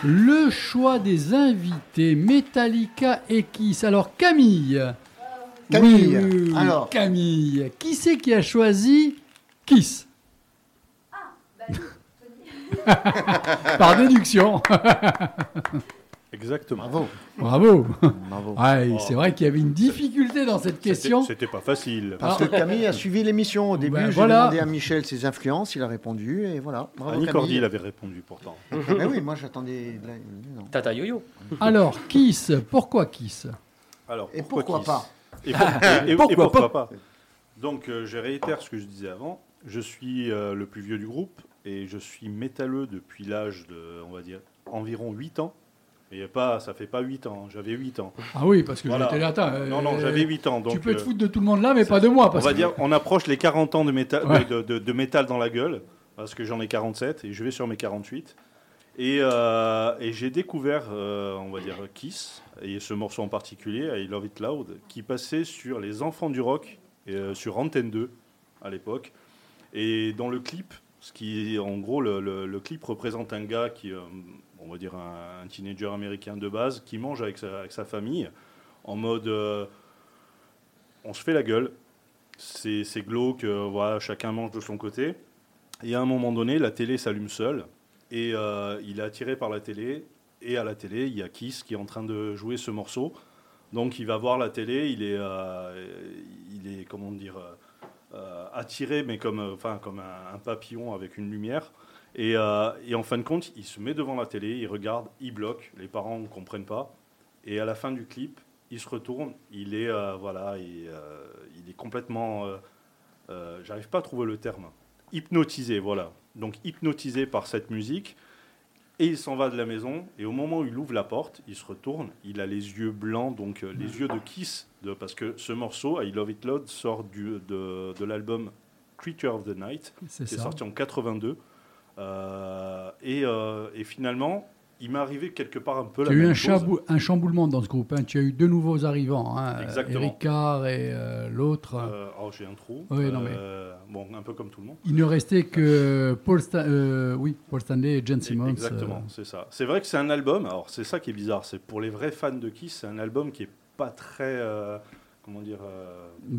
Le choix des invités, Metallica et Kiss. Alors Camille. Camille, Oui, oui, oui, alors. Camille. Qui c'est qui a choisi Kiss? (laughs) Par déduction. Exactement. Bravo. Bravo. Bravo. Ouais, c'est vrai qu'il y avait une difficulté dans cette question. C'était pas facile. Parce que Camille a suivi l'émission au début. Ben, J'ai voilà. demandé à Michel ses influences, il a répondu et voilà. Bravo Annie Camille. Cordy, il avait répondu pourtant. Mais oui, moi j'attendais. la-. Tata Yo-Yo. Alors, Kiss, pourquoi Kiss? Alors, Et pourquoi Kiss? pas? Et, pour- et- et- et Pourquoi pourquoi, pas, Donc, euh, je réitère ce que je disais avant. Je suis euh, le plus vieux du groupe et je suis métalleux depuis l'âge de, on va dire, environ 8 ans. Et pas, ça fait pas 8 ans, j'avais 8 ans. Ah oui, parce que Voilà. j'étais là. euh, Non, non, j'avais 8 ans. Donc, tu peux te euh, foutre de tout le monde là, mais pas de moi. on Parce va que- dire, on approche les 40 ans de métal, Ouais. de, de- de métal dans la gueule, parce que j'en ai 47 et je vais sur mes 48. Et, euh, et j'ai découvert, euh, on va dire, Kiss, et ce morceau en particulier, I Love It Loud, qui passait sur Les Enfants du Rock, euh, sur Antenne 2 à l'époque. Et dans le clip, ce qui, en gros, le, le- le clip représente un gars qui, euh, on va dire, un, teenager américain de base, qui mange avec sa, famille, en mode, euh, on se fait la gueule, c'est glauque, euh, voilà, chacun mange de son côté. Et à un moment donné, la télé s'allume seule, et euh, il est attiré par la télé, et à la télé, il y a Kiss qui est en train de jouer ce morceau. Donc il va voir la télé, il est, il est comment dire, attiré, mais comme, enfin, comme un papillon avec une lumière. Et, euh, et en fin de compte, il se met devant la télé, il regarde, il bloque, les parents ne comprennent pas. Et à la fin du clip, il se retourne, il est, euh, voilà, il, euh, il est complètement, j'arrive pas à trouver le terme, hypnotisé, voilà. Donc hypnotisé par cette musique. Et il s'en va de la maison, et au moment où il ouvre la porte, il se retourne, il a les yeux blancs, donc les yeux de Kiss, de, parce que ce morceau, I Love It Loud, sort du, de, de l'album Creature of the Night, C'est qui est ça. sorti en 82. Euh, et, euh, et finalement, il m'est arrivé quelque part un peu Tu la as eu même un, chose. chabou- un chamboulement dans ce groupe. hein. Tu as eu deux nouveaux arrivants. Hein. Exactement. Eric Carr et euh, l'autre. Euh, oh, j'ai un trou. Oui, non, mais- Euh, Bon, un peu comme tout le monde. Il ne restait que Paul, Sta- oui, Paul Stanley et Jen Simmons. Exactement, c'est ça. C'est vrai que c'est un album, alors c'est ça qui est bizarre, c'est pour les vrais fans de Kiss, c'est un album qui est pas très. comment dire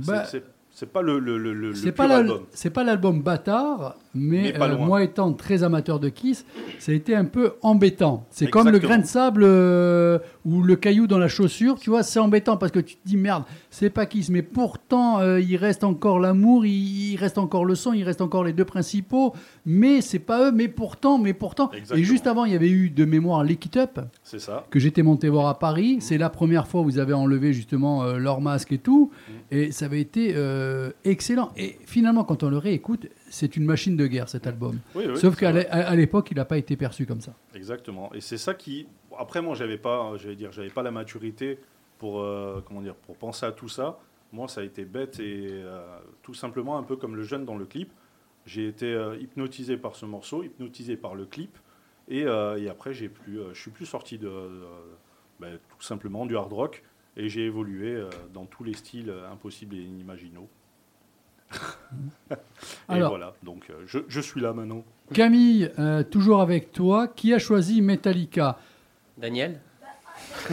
c'est- Bah, c'est- C'est pas le, le, le, le C'est pur pas la- album. c'est pas l'album bâtard, mais, Mais pas euh, moi étant très amateur de Kiss, ça a été un peu embêtant. C'est comme le grain de sable euh, ou le caillou dans la chaussure, tu vois, c'est embêtant parce que tu te dis merde, c'est pas Kiss, mais pourtant euh, il reste encore l'amour, il, il reste encore le son, il reste encore les deux principaux, mais c'est pas eux, mais pourtant, mais pourtant. Exactement. Et juste avant, il y avait eu de mémoire Lick It Up C'est ça. que j'étais monté voir à Paris. C'est la première fois où vous avez enlevé justement euh, leur masque et tout. Et ça avait été euh, excellent. Et finalement, quand on le réécoute, c'est une machine de guerre cet album. Oui, oui, Sauf qu'à l'époque, il n'a pas été perçu comme ça. Exactement. Et c'est ça qui. Après, moi, j'avais pas, j'allais dire, j'avais pas la maturité pour, euh, comment dire, pour penser à tout ça, moi, ça a été bête et euh, tout simplement un peu comme le jeune dans le clip. J'ai été euh, hypnotisé par ce morceau, hypnotisé par le clip, et, euh, et après, j'ai plus, euh, je suis plus sorti de, de- ben, tout simplement du hard rock, et j'ai évolué euh, dans tous les styles euh, impossibles et inimaginaux. (laughs) et Alors- voilà, donc euh, je, je suis là maintenant. Camille, euh, toujours avec toi, qui a choisi Metallica? Daniel (laughs)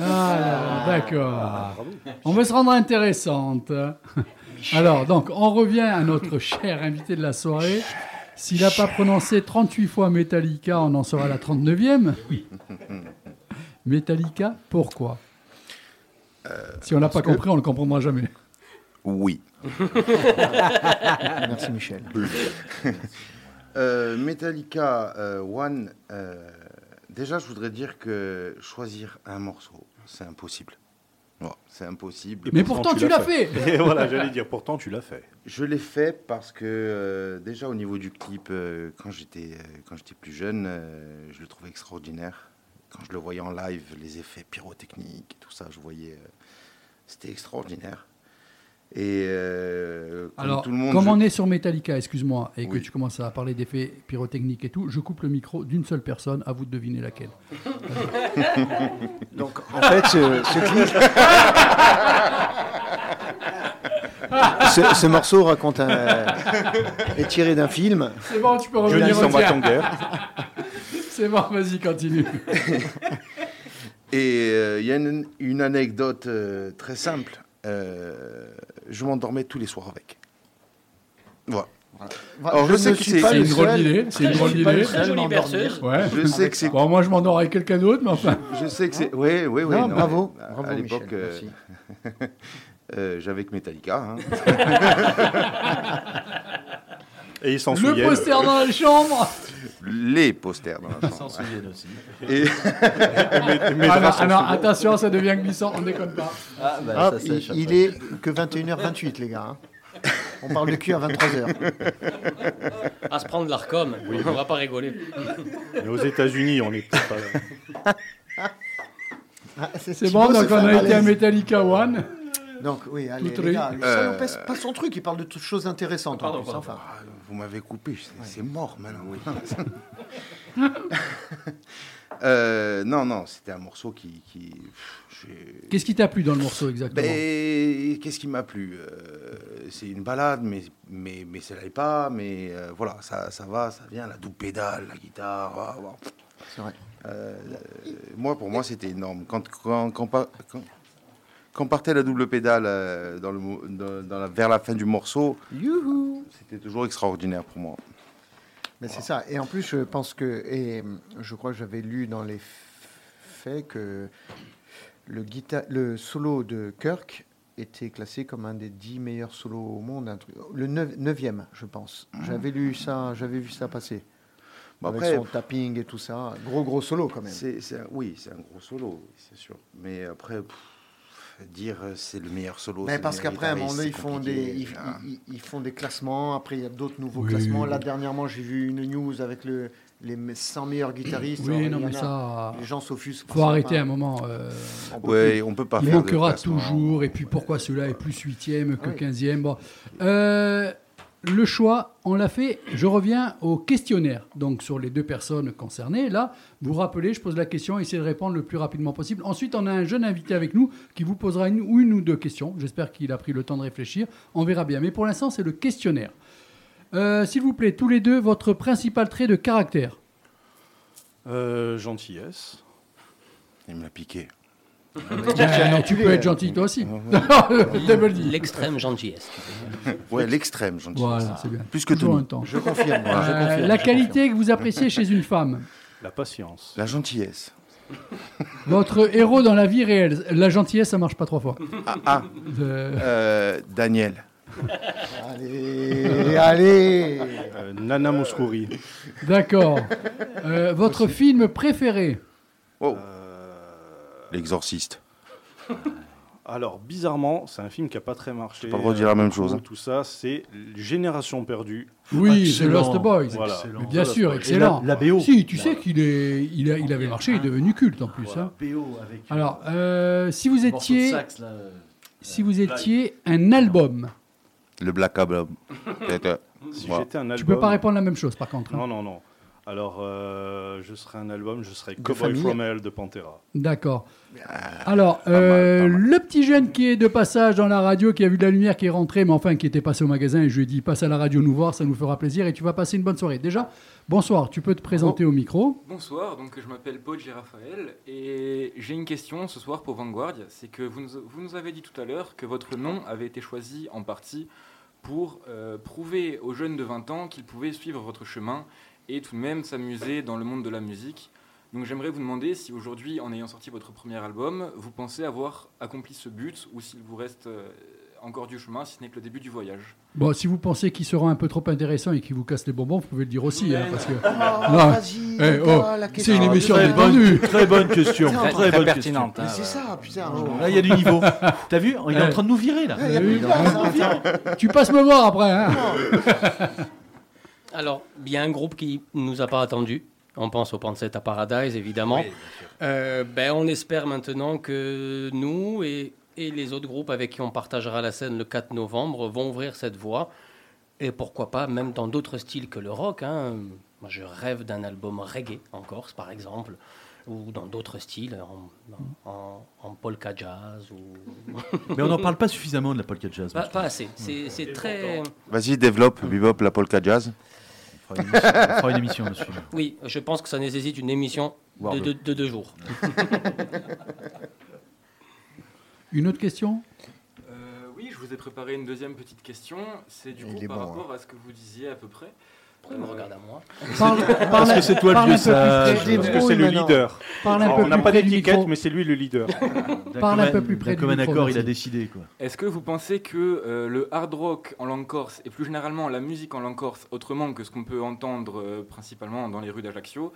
Ah, d'accord. On va se rendre intéressante. Alors, donc, on revient à notre cher invité de la soirée. S'il n'a pas prononcé 38 fois Metallica, on en sera à la 39e. Metallica, pourquoi? Si on n'a pas parce que- compris, on ne le comprendra jamais. Oui. (laughs) Merci Michel. Euh, Metallica euh, One, euh, déjà je voudrais dire que choisir un morceau, c'est impossible. C'est impossible. Mais pourtant, tu l'as fait. Et (laughs) voilà, j'allais dire, pourtant tu l'as fait. Je l'ai fait parce que euh, déjà au niveau du clip, euh, quand j'étais euh, quand j'étais plus jeune, euh, je le trouvais extraordinaire. Quand je le voyais en live, les effets pyrotechniques et tout ça, je voyais, euh, c'était extraordinaire. Et euh, comme Alors, tout le monde, comme je- on est sur Metallica, excuse-moi, et que tu commences à parler d'effets pyrotechniques et tout, je coupe le micro d'une seule personne, à vous de deviner laquelle. Donc en fait, ce, ce clip. (laughs) ce, ce morceau raconte un, est tiré d'un film. C'est bon, tu peux Je revenir au sans tien. bâton de guerre. (laughs) C'est bon, vas-y, continue. Et euh, il y a une, une anecdote euh, très simple. Euh, je m'endormais tous les soirs avec. Voilà. Alors, je sais ne que c'est- une drôle d'idée, c'est une je drôle d'idée. Ouais. Je sais que c'est. Bon, moi, je m'endors avec quelqu'un d'autre, mais enfin. Je sais que c'est. Oui, oui, oui. Non, non, bravo, à- bravo à l'époque, Michel, euh, merci. (laughs) euh, j'avais que Metallica. hein. (laughs) Et s'en Le poster dans la chambre Les posters dans la S'en chambre. souviennent aussi. Et Ah non, ah non, attention, ça devient glissant, on déconne pas. Ah, bah, Ah, ça il, est que 21h28 les gars. hein. On parle de cul à 23h. À se prendre l'Arcom, on va pas rigoler. Mais aux États-Unis, on est pas. Ah, C'est bon, donc on a été à Metallica One. Donc oui, allez Tout les gars, ça Euh, n'empêche pas son truc, il parle de toutes choses intéressantes en Pardon, plus. pardon. Enfin, Ah, vous m'avez coupé, c'est mort maintenant. (laughs) Euh, non, non, c'était un morceau qui. Qu'est-ce qui t'a plu dans le morceau exactement? Ben, qu'est-ce qui m'a plu? Euh, C'est une balade, mais, mais, mais ça l'est pas. Mais euh, voilà, ça, ça va, ça vient, la double pédale, la guitare. c'est vrai. Euh, moi, pour moi, c'était énorme. Quand, quand, quand, quand- quand partait la double pédale euh, dans le, mo- dans- dans la- vers la fin du morceau, c'était toujours extraordinaire pour moi. Mais c'est ça. Et en plus, je pense que, et hum, je crois que j'avais lu dans les faits que le, solo de Kirk était classé comme un des dix meilleurs solos au monde, un truc, le neuf- neuvième, je pense. J'avais lu ça, j'avais vu ça passer. Avec après, son tapping et tout ça. Gros, gros solo quand même. Un- oui, c'est un gros solo, c'est sûr. Mais après, pff, dire euh, c'est le meilleur solo. Mais parce meilleur qu'après, à un moment donné, ils c'est font, des, compliqué. ils, ils- ils font des classements. Après, il y a d'autres nouveaux Oui. classements. Là, dernièrement, j'ai vu une news avec le, les 100 meilleurs guitaristes. Oui, non, mais ça. Les gens s'offusquent. Faut arrêter un moment. euh, On peut Ouais, on peut pas il faire manquera toujours. Et puis pourquoi celui-là est plus huitième que Oui. quinzième Bon. Euh, le choix, on l'a fait. Je reviens au questionnaire. Donc sur les deux personnes concernées, là, vous rappelez, je pose la question, essayez de répondre le plus rapidement possible. Ensuite, on a un jeune invité avec nous qui vous posera une, ou une ou deux questions. J'espère qu'il a pris le temps de réfléchir. On verra bien. Mais pour l'instant, c'est le questionnaire. Euh, S'il vous plaît, tous les deux, votre principal trait de caractère. Euh, gentillesse. Il me l'a piqué. Euh, tu peux être gentil toi aussi. (laughs) L'extrême gentillesse. Ouais, l'extrême, gentil. Voilà, c'est bien. Plus que tout. Je confirme. je Euh, confirme, la qualité que vous appréciez chez une femme. La patience. La gentillesse. Votre héros dans la vie réelle. La gentillesse, ça marche pas trois fois. Ah, ah, De- euh, Daniel. Allez, allez. Euh, Nana Mouskouri. D'accord. Euh, votre film préféré? Oh, Euh, l'exorciste. (laughs) Alors, bizarrement, c'est un film qui n'a pas très marché. Pas le droit de dire la même euh, chose, hein. Tout ça, c'est Génération perdue. Oui, c'est Excellent. Lost Boys. Voilà. Mais bien sûr, excellent. La, la BO. Si, tu sais qu'il est, il, a- il avait marché, il est devenu culte en plus. hein. BO avec. Alors, euh, si vous morceau de étiez, sax, là, euh, si vous étiez un album, Le Black Album. (laughs) Peut-être. Si Voilà. j'étais un album. tu peux pas répondre la même chose par contre. hein. Non, non, non. Alors, euh, je serais un album, je serais De Cowboy famille. From Hell de Pantera. D'accord. Alors, euh, mal. le petit jeune qui est de passage dans la radio, qui a vu de la lumière, qui est rentré, mais enfin qui était passé au magasin, et je lui ai dit passe à la radio nous voir, ça nous fera plaisir, et tu vas passer une bonne soirée. Déjà, bonsoir, tu peux te présenter au micro. Bonsoir, donc je m'appelle Poggi Raphaël et j'ai une question ce soir pour Vanguard. C'est que vous nous, vous nous avez dit tout à l'heure que votre nom avait été choisi en partie pour euh, prouver aux jeunes de 20 ans qu'ils pouvaient suivre votre chemin et tout de même s'amuser dans le monde de la musique. Donc j'aimerais vous demander si aujourd'hui, en ayant sorti votre premier album, vous pensez avoir accompli ce but ou s'il vous reste euh, encore du chemin, si ce n'est que le début du voyage. Bon, si vous pensez qu'il sera un peu trop intéressant et qu'il vous casse les bonbons, vous pouvez le dire aussi, hein, parce que Oh, Non. vas-y, Eh, oh, c'est question. une émission très bonne, très bonne question. Très- Très, très bonne pertinente, Mais hein, c'est ouais. ça, putain. question. Là, il y a du niveau. T'as vu Il est en train de nous virer, là. Il y a plus de place. Tu passes me voir après. Hein. Alors, il y a un groupe qui nous a pas attendu. On pense au Pancet à Paradise, évidemment. Euh, ben, on espère maintenant que nous et, et les autres groupes avec qui on partagera la scène le 4 novembre vont ouvrir cette voie. Et pourquoi pas, même dans d'autres styles que le rock. hein. Moi, je rêve d'un album reggae en Corse, par exemple, ou dans d'autres styles, en, en- en polka jazz. Ou... (laughs) Mais on n'en parle pas suffisamment de la polka jazz. pas, assez. C'est c'est très. Vas-y, développe, bebop, la polka jazz. Trouve. On fera une émission- on fera une émission dessus. (laughs) Oui, je pense que ça nécessite une émission de, deux. de- de deux jours. (laughs) Une autre question? Euh, oui, je vous ai préparé une deuxième petite question. C'est du Il coup par bon, rapport à ce que vous disiez à peu près. Pourquoi il me regarde à moi Parle, Parce que c'est toi le vieux un peu plus sage. près. Parce que c'est le leader. Parle un Alors, peu on n'a plus pas d'étiquette, mais c'est lui le leader. Parle un peu plus près commun micro, accord, il a décidé, quoi. Est-ce que vous pensez que euh, le hard rock en langue corse et plus généralement la musique en langue corse, autrement que ce qu'on peut entendre euh, principalement dans les rues d'Ajaccio,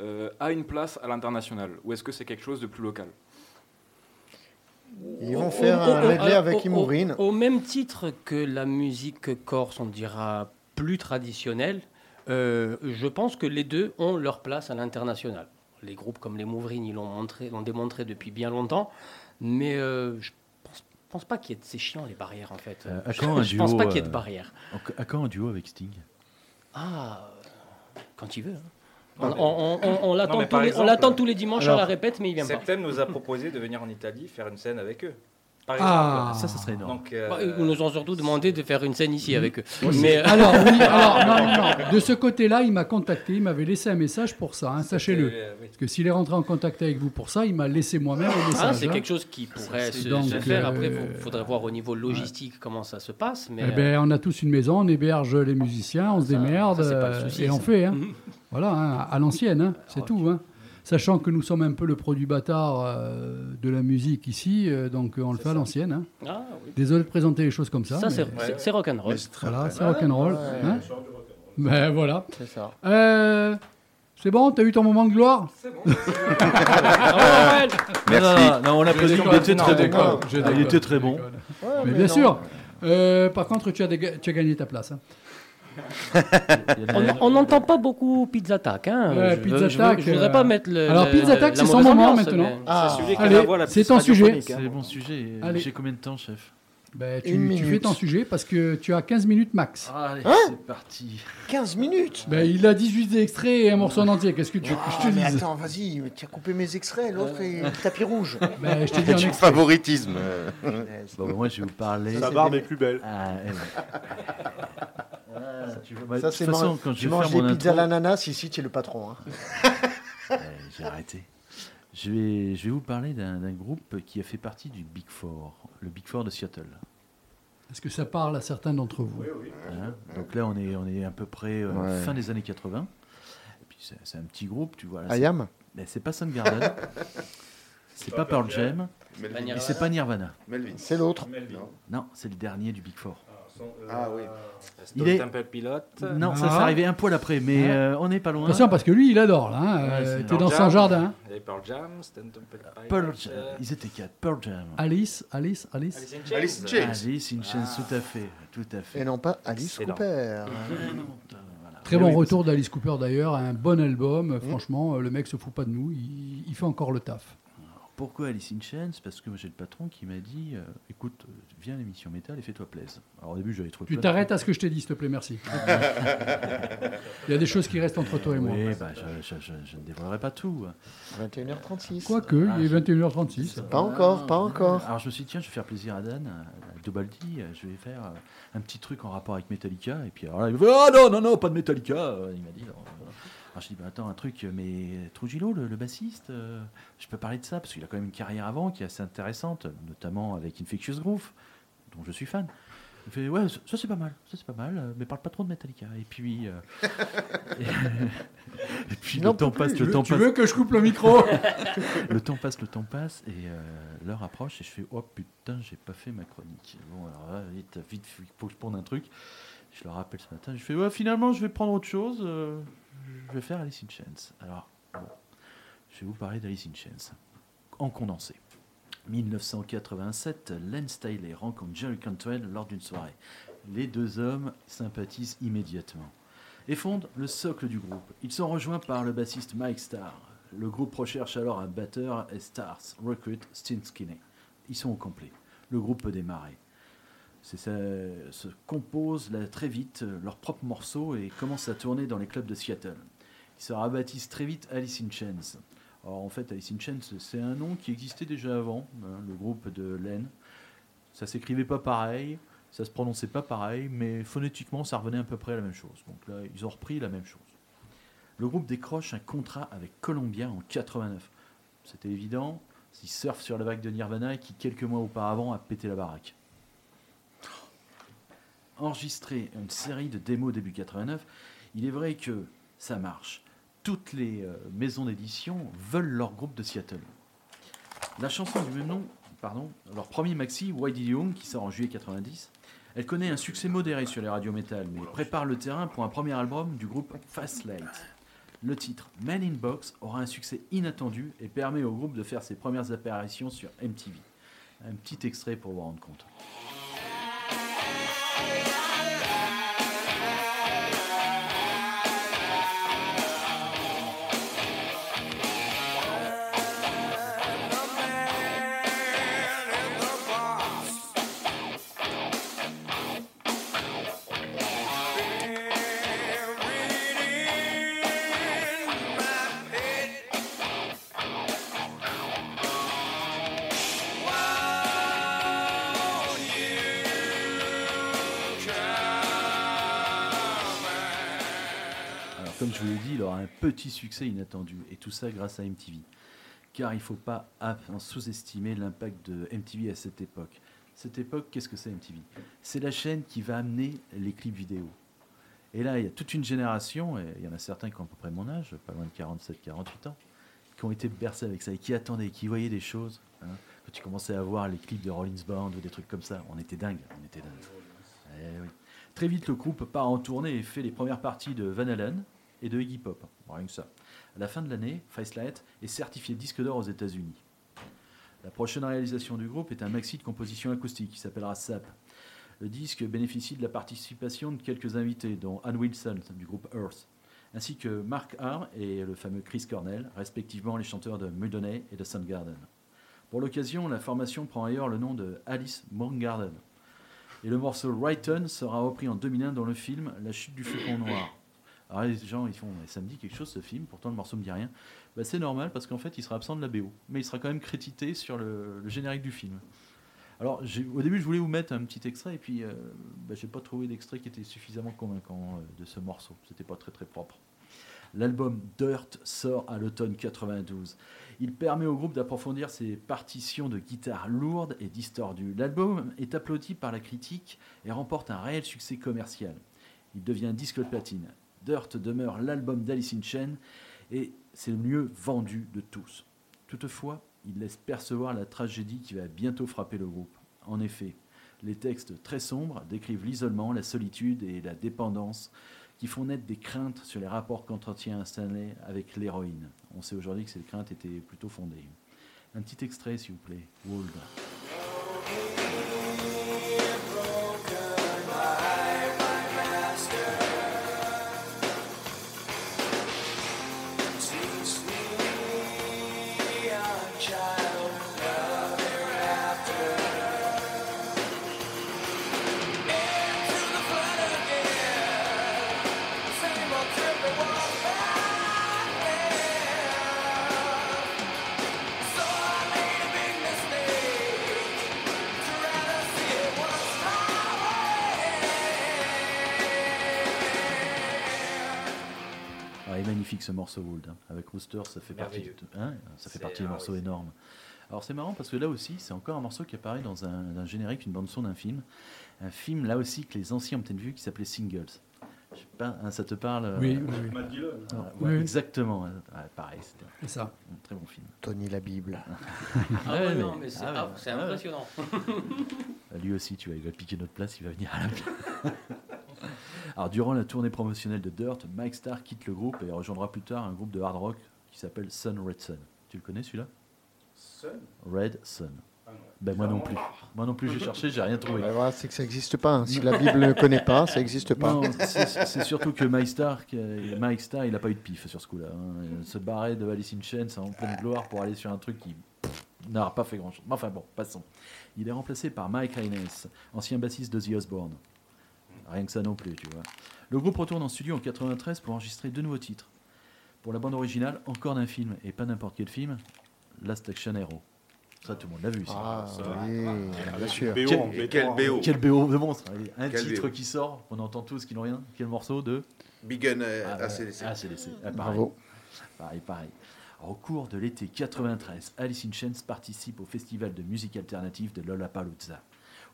euh, a une place à l'international? Ou est-ce que c'est quelque chose de plus local? Ils vont faire au- un medley avec au- Imourine. Au, même titre que la musique corse, on dira plus traditionnelle, euh, je pense que les deux ont leur place à l'international. Les groupes comme les Mouvrines, ils l'ont montré, l'ont démontré depuis bien longtemps, mais euh, je pense, pense pas qu'il y ait de c'est chiant les barrières en fait. Euh, à je, quand un je pense pas qu'il y ait de euh, barrières. À quand un duo avec Sting? Ah, quand il veut. hein. On, on- on- on- on l'attend tous, les- on tous dimanches alors, la répète, mais il vient pas. Septem nous a proposé de venir en Italie faire une scène avec eux. Par Ah. Ça, ça serait énorme. Donc, euh, Bah, Ils nous ont surtout demandé de faire une scène ici avec eux. Mais euh, alors, oui, (laughs) alors, non, non, non. De ce côté-là, il m'a contacté, il m'avait laissé un message pour ça, hein, sachez-le. euh, oui. Parce que s'il est rentré en contact avec vous pour ça, il m'a laissé moi-même un message. Ah, c'est hein. quelque chose qui pourrait se, Donc, se faire. Après, euh, il faudrait voir au niveau logistique comment ça se passe. Mais Eh ben, on a tous une maison, on héberge les musiciens, on se Ça- démerde ça, c'est pas le euh, souci, et on fait. hein. (laughs) Voilà, hein, à l'ancienne, hein, c'est Ah, tout. hein. Sachant que nous sommes un peu le produit bâtard euh, de la musique ici, euh, donc euh, on le fait à l'ancienne. hein. Ah, oui. Désolé de présenter les choses comme ça. ça, mais c'est c'est- c'est rock'n'roll. C'est voilà, c'est rock'n'roll. Ouais. hein. Ben voilà. C'est ça. Euh, c'est bon, t'as eu ton moment de gloire? (laughs) Merci. Non, non, non, on l'applaudit, Je il était très bon. Il était très bon. Mais bien sûr. Euh, par contre, tu as, déga- tu as gagné ta place. hein. (laughs) On n'entend pas beaucoup Pizza Attack. Hein. Ouais, je, Pizza je je voudrais euh, pas mettre le. alors, le- Pizza Attack, la c'est son moment maintenant. Ah. C'est ton sujet. hein. C'est bon sujet. Allez. J'ai combien de temps, chef? Ben, tu, tu fais ton sujet parce que tu as 15 minutes max. Allez, Hein c'est parti. 15 minutes? Ben, il a 18 extraits et un morceau en entier. Qu'est-ce que tu veux que je Ah, te mais dise? attends, vas-y, tu as coupé mes extraits, l'autre est tapis rouge. Ben, Je te dis Du favoritisme. euh. Bon, moi, je vais vous parler. Sa barbe est plus belle. Ah, ouais. (laughs) Ah, tu bah, Ça, c'est man- quand je Tu vais manges faire des pizzas à l'ananas, ici, tu es le patron. hein. (laughs) J'ai arrêté. Je vais, je vais vous parler d'un groupe qui a fait partie du Big Four, le Big Four de Seattle. Est-ce que ça parle à certains d'entre vous? Hein? Donc là, on est, on est à peu près euh, Ouais. fin des années 80. Et puis c'est un petit groupe, tu vois. Ayam mais c'est pas Soundgarden, (laughs) c'est pas Pearl Jam, Nirvana. et c'est pas Nirvana. Melvin. C'est l'autre. Non, c'est le dernier du Big Four. Ah oui. Il est- Temple Pilote. Non, ça Ah. c'est arrivé un poil après, mais euh, on n'est pas loin. Attention, parce que lui, il adore, là. hein. Ouais, Euh, T'es Pearl dans son Jam. jardin. Il y avait Pearl Jam, Stone Temple Pilote. Pearl Jam. euh, Ils étaient quatre. Pearl Jam. Alice, Alice, Alice. Alice in Chains. Alice in Chains. Alice in Chains, Ah. tout à fait. Tout à fait. Et non pas Alice. Cooper. Très bon oui, retour d'Alice Cooper d'ailleurs, un bon album. Franchement, euh, le mec se fout pas de nous, il, il fait encore le taf. Pourquoi Alice in Chains? Parce que moi j'ai le patron qui m'a dit euh, écoute, euh, viens à l'émission métal et fais-toi plaisir. Alors au début j'avais trouvé. Tu t'arrêtes à ce que je t'ai dit, s'il te plaît, merci. (laughs) Il y a des choses qui restent entre toi et moi. Oui, bah, je, je- je- je ne dévoilerai pas tout. 21h36. Quoique, Ah, il est je- 21h36. Pas encore, pas encore. Alors je me suis dit, tiens, je vais faire plaisir à Dan, à Dobaldi, euh, je vais faire un petit truc en rapport avec Metallica. Et puis alors là, il me fait, ah non, non, non, pas de Metallica. Il m'a dit. Euh, alors je dis, bah, attends, un truc, mais Trujillo, le, le bassiste, euh, je peux parler de ça, parce qu'il a quand même une carrière avant qui est assez intéressante, notamment avec Infectious Groove, dont je suis fan. Il fait, ouais, ça ça, c'est pas mal, ça c'est pas mal, mais parle pas trop de Metallica. Et puis, euh, (laughs) et, puis le temps passe, le temps Tu passe. veux que je coupe le micro? (laughs) Le temps passe, le temps passe, et euh, l'heure approche, et je fais Oh putain, j'ai pas fait ma chronique. Bon, alors là, vite, vite, il faut que je prenne un truc. Je le rappelle ce matin, je fais Ouais, finalement, je vais prendre autre chose, euh, je vais faire Alice in Chains. Alors, bon, je vais vous parler d'Alice in Chains, en condensé. 1987, Len Staley rencontre Jerry Cantwell lors d'une soirée. Les deux hommes sympathisent immédiatement et fondent le socle du groupe. Ils sont rejoints par le bassiste Mike Starr. Le groupe recherche alors un batteur et Stars recrute Steve Skinney. Ils sont au complet. Le groupe peut démarrer. Ça, se composent là, très vite euh, leurs propres morceaux et commencent à tourner dans les clubs de Seattle. Ils se rebaptisent très vite Alice in Chains. Alors en fait, Alice in Chains, c'est un nom qui existait déjà avant, hein, le groupe de Len. Ça s'écrivait pas pareil, ça se prononçait pas pareil, mais phonétiquement, ça revenait à peu près à la même chose. Donc là, ils ont repris la même chose. Le groupe décroche un contrat avec Columbia en 89. C'était évident, ils surfent sur la vague de Nirvana qui, quelques mois auparavant, a pété la baraque. Enregistré une série de démos début 89, il est vrai que ça marche. Toutes les euh, maisons d'édition veulent leur groupe de Seattle. La chanson du même nom, pardon, leur premier maxi, Why Did You Young, qui sort en juillet 90, elle connaît un succès modéré sur les radios métal, mais prépare le terrain pour un premier album du groupe Fast Light. Le titre Man in Box aura un succès inattendu et permet au groupe de faire ses premières apparitions sur MTV. Un petit extrait pour vous rendre compte. Petit succès inattendu, et tout ça grâce à MTV. Car il ne faut pas sous-estimer l'impact de MTV à cette époque. Cette époque, qu'est-ce que c'est MTV C'est la chaîne qui va amener les clips vidéo. Et là, il y a toute une génération, et il y en a certains qui ont à peu près mon âge, pas loin de 47-48 ans, qui ont été bercés avec ça, et qui attendaient, qui voyaient des choses. hein. Quand tu commençais à voir les clips de Rollins Band ou des trucs comme ça, on était dingue, on était dingue. Eh. Très vite, le groupe part en tournée et fait les premières parties de Van Halen et de Iggy Pop. Rien que ça. À la fin de l'année, Facelight est certifié disque d'or aux États-Unis. La prochaine réalisation du groupe est un maxi de composition acoustique qui s'appellera SAP. Le disque bénéficie de la participation de quelques invités, dont Ann Wilson du groupe Earth, ainsi que Mark Arm et le fameux Chris Cornell, respectivement les chanteurs de Mudhoney et de Soundgarden. Pour l'occasion, la formation prend ailleurs le nom de Alice Moongarden. Et le morceau Righton sera repris en 2001 dans le film La chute du faucon noir. Alors les gens ils font ça me dit quelque chose ce film, pourtant le morceau me dit rien. Bah, c'est normal parce qu'en fait il sera absent de la BO, mais il sera quand même crédité sur le, générique du film. Alors au début je voulais vous mettre un petit extrait et puis euh, bah, j'ai pas trouvé d'extrait qui était suffisamment convaincant euh, de ce morceau. C'était pas très très propre. L'album Dirt sort à l'automne 92. Il permet au groupe d'approfondir ses partitions de guitare lourdes et distordues. L'album est applaudi par la critique et remporte un réel succès commercial. Il devient disque de platine. Dirt demeure l'album d'Alice in Chains et c'est le mieux vendu de tous. Toutefois, il laisse percevoir la tragédie qui va bientôt frapper le groupe. En effet, Les textes très sombres décrivent l'isolement, la solitude et la dépendance qui font naître des craintes sur les rapports qu'entretient Stanley avec l'héroïne. On sait aujourd'hui que ces craintes étaient plutôt fondées. Un petit extrait, s'il vous plaît. Magnifique ce morceau Wold. hein. Avec Rooster, ça fait partie, de- hein, ça fait partie des ah morceaux énormes. Alors c'est marrant parce que là aussi, c'est encore un morceau qui apparaît dans un, un générique, une bande son d'un film. Un film là aussi que les anciens ont peut-être vu qui s'appelait Singles. Je sais pas, hein, ça te parle euh, Oui, oui, oui. Matt Dillon. Ah, ouais, Oui. Exactement. ouais, pareil, c'était C'est ça. un très bon film. Tony la Bible. (laughs) Ah Ouais, ouais, non, mais c'est ah ouais, ah, ah impressionnant. Ah, Lui aussi, tu vois, il va piquer notre place, il va venir à la place. (laughs) Alors, durant la tournée promotionnelle de Dirt, Mike Starr quitte le groupe et rejoindra plus tard un groupe de hard rock qui s'appelle Sun Red Sun. Tu le connais celui-là? Sun? Red Sun. Ah. Ben moi non plus. Moi non plus, j'ai cherché, j'ai rien trouvé. C'est que ça n'existe pas. hein. Si la Bible ne connaît pas, ça n'existe pas. Non, c'est surtout que Mike Starr, Mike Starr, il n'a pas eu de pif sur ce coup-là. hein. Se barrer de Alice in Chains en pleine gloire pour aller sur un truc qui n'a pas fait grand-chose. Enfin bon, passons. Il est remplacé par Mike Haynes, ancien bassiste de The Osbourne. Rien que ça non plus, tu vois. Le groupe retourne en studio en 93 pour enregistrer deux nouveaux titres. Pour la bande originale, encore d'un film, et pas n'importe quel film, Last Action Hero. Ça, tout le monde l'a vu. ça. Ah, ça. oui, bien sûr. BO Quel-. BO. Quel BO de monstre Allez, Un Quel titre BO. qui sort, on entend tous qui n'ont rien. Quel morceau de Big Gun euh, ah, ACDC. Ah, laissé. Ah, pareil. Bravo. Pareil, pareil. Au cours de l'été 93, Alice in Chains participe au festival de musique alternative de Lollapalooza,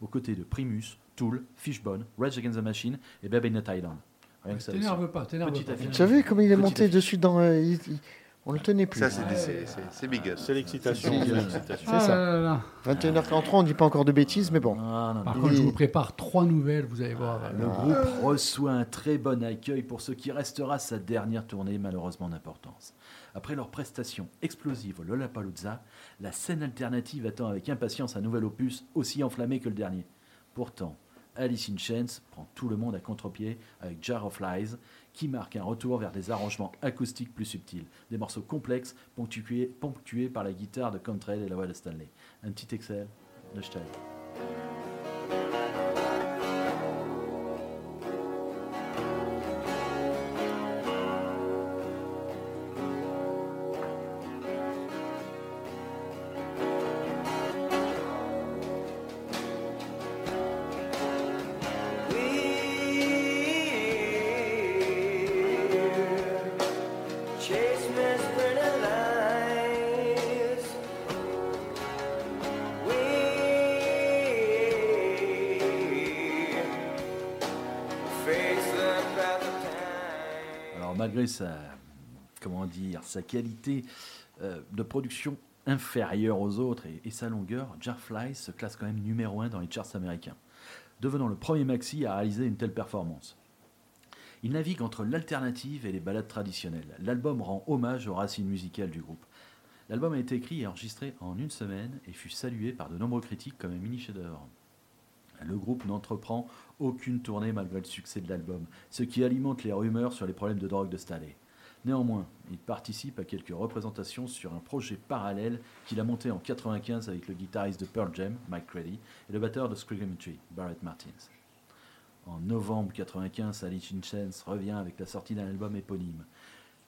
aux côtés de Primus, Tool, Fishbone, Rage Against the Machine et Baby Not Island. Rien que ça. aussi. T'énerve pas, t'énerve pas. affiche. Tu as vu comment il est Petite monté affiche. dessus dans. euh, il- il- on le tenait plus. Ça, c'est c'est- c'est- c'est Big. C'est l'excitation. C'est- c'est c'est- l'excitation. Ah ça. là là là. 21h43, on ne dit pas encore de bêtises, mais bon. Ah, non, Par non. contre, je vous prépare trois nouvelles, vous allez voir. Le groupe reçoit un très bon accueil pour ce qui restera sa dernière tournée malheureusement d'importance. Après leur prestation explosive au Lollapalooza, la scène alternative attend avec impatience un nouvel opus aussi enflammé que le dernier. Pourtant, Alice in prend tout le monde à contre-pied avec Jar of Lies, qui marque un retour vers des arrangements acoustiques plus subtils, des morceaux complexes ponctués, ponctués par la guitare de Contrail et la voix de Stanley. Un petit excel de Stein. Sa, comment dire, sa qualité euh, de production inférieure aux autres et, sa longueur, Jarfly se classe quand même numéro 1 dans les charts américains, devenant le premier maxi à réaliser une telle performance. Il navigue entre l'alternative et les ballades traditionnelles. L'album rend hommage aux racines musicales du groupe. L'album a été écrit et enregistré en une semaine et fut salué par de nombreux critiques comme un mini chef-d'œuvre. Le groupe n'entreprend aucune tournée malgré le succès de l'album, ce qui alimente les rumeurs sur les problèmes de drogue de Staley. Néanmoins, il participe à quelques représentations sur un projet parallèle qu'il a monté en 95 avec le guitariste de Pearl Jam, Mike Crady, et le batteur de Screaming Tree, Barrett Martins. En novembre 95, Alice in Chains revient avec la sortie d'un album éponyme.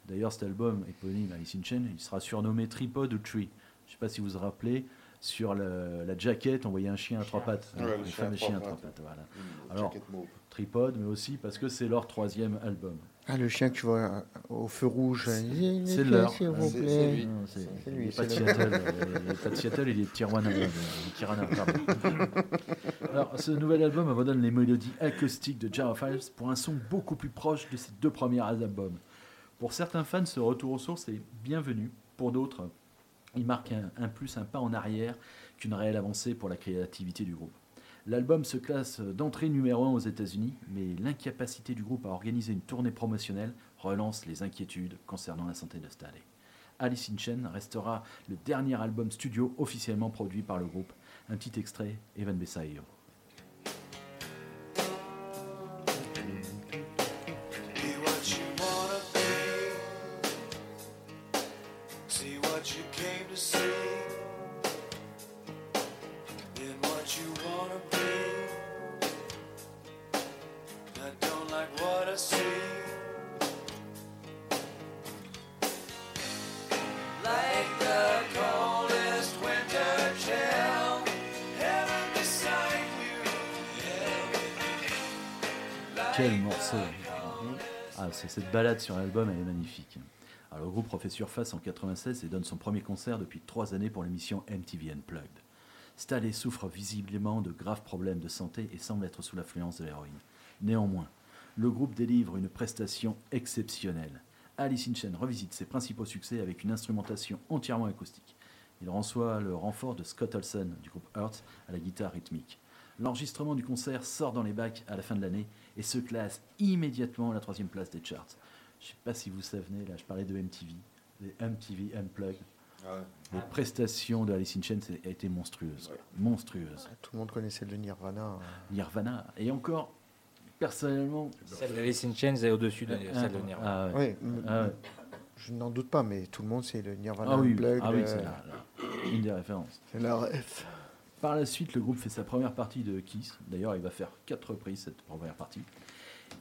D'ailleurs, cet album éponyme, Alice in Chains, il sera surnommé Tripod ou Tree. Je ne sais pas si vous vous rappelez, sur le- la jaquette, on voyait un chien à trois pattes. Ouais, hein, le chien à fameux trois chien à trois pattes. pattes. Voilà. Mmh, Alors, jaquette mauve. Tripod, mais aussi parce que c'est leur troisième album. Ah, le chien que tu vois euh, au feu rouge. il est C'est leur. S'il vous C'est- plaît. c'est lui. C'est il lui, n'est pas de c'est le- Seattle, (laughs) euh, il n'est pas de Seattle, il est de Tijuana. euh, de Tirana, pardon. (laughs) Alors, ce nouvel album abandonne les mélodies acoustiques de Jar of pour un son beaucoup plus proche de ses deux premiers albums. Pour certains fans, ce retour aux sources est bienvenu. Pour d'autres, il marque un, plus un pas en arrière qu'une réelle avancée pour la créativité du groupe. L'album se classe d'entrée numéro 1 aux États-Unis, mais l'incapacité du groupe à organiser une tournée promotionnelle relance les inquiétudes concernant la santé de Staley. Alice in Chains restera le dernier album studio officiellement produit par le groupe. Un petit extrait, Evan Beside sur l'album, elle est magnifique. Alors, le groupe refait surface en 96 et donne son premier concert depuis trois années pour l'émission MTV Unplugged. Staley souffre visiblement de graves problèmes de santé et semble être sous l'influence de l'héroïne. Néanmoins, le groupe délivre une prestation exceptionnelle. Alice in Chains revisite ses principaux succès avec une instrumentation entièrement acoustique. Il reçoit le renfort de Scott Olson du groupe Hurt à la guitare rythmique. L'enregistrement du concert sort dans les bacs à la fin de l'année et se classe immédiatement à la troisième place des charts. Je ne sais pas si vous savez, là je parlais de MTV, les MTV Unplugged. Les prestations de Alice in Chains a été monstrueuses, monstrueuses. Tout le monde connaissait le Nirvana. hein. Nirvana et encore personnellement Celle d'Alice in Chains est au-dessus de Ah, celle de Nirvana. ah ouais. Oui, Ah je n'en doute pas, mais tout le monde sait le Nirvana Ah oui, Unplugged, ah oui, euh, c'est la- la- une des références. c'est la ref. Par la suite, le groupe fait sa première partie de Kiss. D'ailleurs, il va faire quatre reprises cette première partie.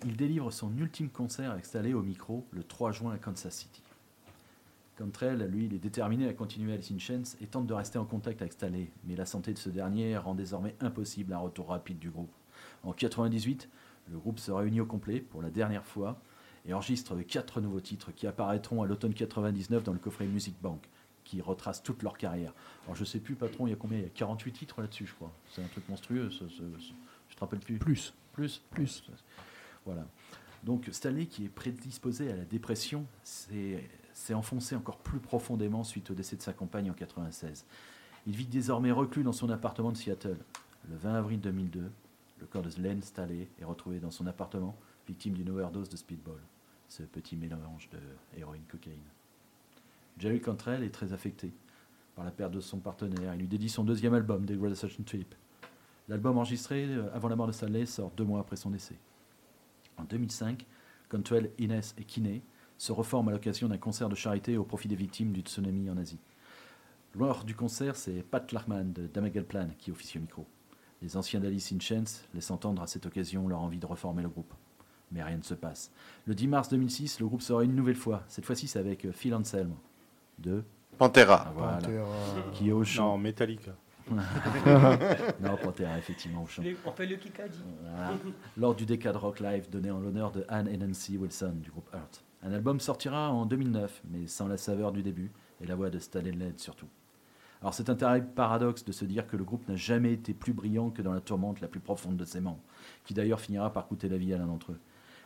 Il délivre son ultime concert installé au micro le 3 juin à Kansas City. Cantrell, lui, il est déterminé à continuer Alice in Chains et tente de rester en contact avec Staley, mais la santé de ce dernier rend désormais impossible un retour rapide du groupe. En 98, le groupe se réunit au complet pour la dernière fois et enregistre quatre nouveaux titres qui apparaîtront à l'automne 99 dans le coffret Music Bank, qui retrace toute leur carrière. Alors je sais plus, patron, il y a combien? Il y a 48 titres là-dessus, je crois. C'est un truc monstrueux, ce, ce- ce- je te rappelle plus. Plus. Plus? Plus. Donc Stanley, qui est prédisposé à la dépression, s'est enfoncé encore plus profondément suite au décès de sa compagne en 96. Il vit désormais reclus dans son appartement de Seattle. Le 20 avril 2002, le corps de Len Staley est retrouvé dans son appartement, victime d'une overdose de speedball. Ce petit mélange de héroïne-cocaïne. Jerry Cantrell est très affecté par la perte de son partenaire. Il lui dédie son deuxième album, Degradation Trip. L'album enregistré euh, avant la mort de Stanley sort deux mois après son décès. En 2005, Cantwell, Innes et Kinney se reforment à l'occasion d'un concert de charité au profit des victimes du tsunami en Asie. Lors du concert, c'est Pat Lachman de Damagel Plan qui officie au micro. Les anciens d'Alice in Chains laissent entendre à cette occasion leur envie de reformer le groupe. Mais rien ne se passe. Le 10 mars 2006, le groupe sera une nouvelle fois. Cette fois-ci, c'est avec euh, Phil Anselm de Pantera. Ah, voilà. Pantera. qui est au chant. Non, Metallica. (laughs) non, Pantera, effectivement, au chant. On fait le Kikadi. Voilà. Lors du Decade Rock Live donné en l'honneur de Anne et Nancy Wilson du groupe Hurt. Un album sortira en 2009, mais sans la saveur du début et la voix de Stalin Led surtout. Alors c'est un terrible paradoxe de se dire que le groupe n'a jamais été plus brillant que dans la tourmente la plus profonde de ses membres, qui d'ailleurs finira par coûter la vie à l'un d'entre eux.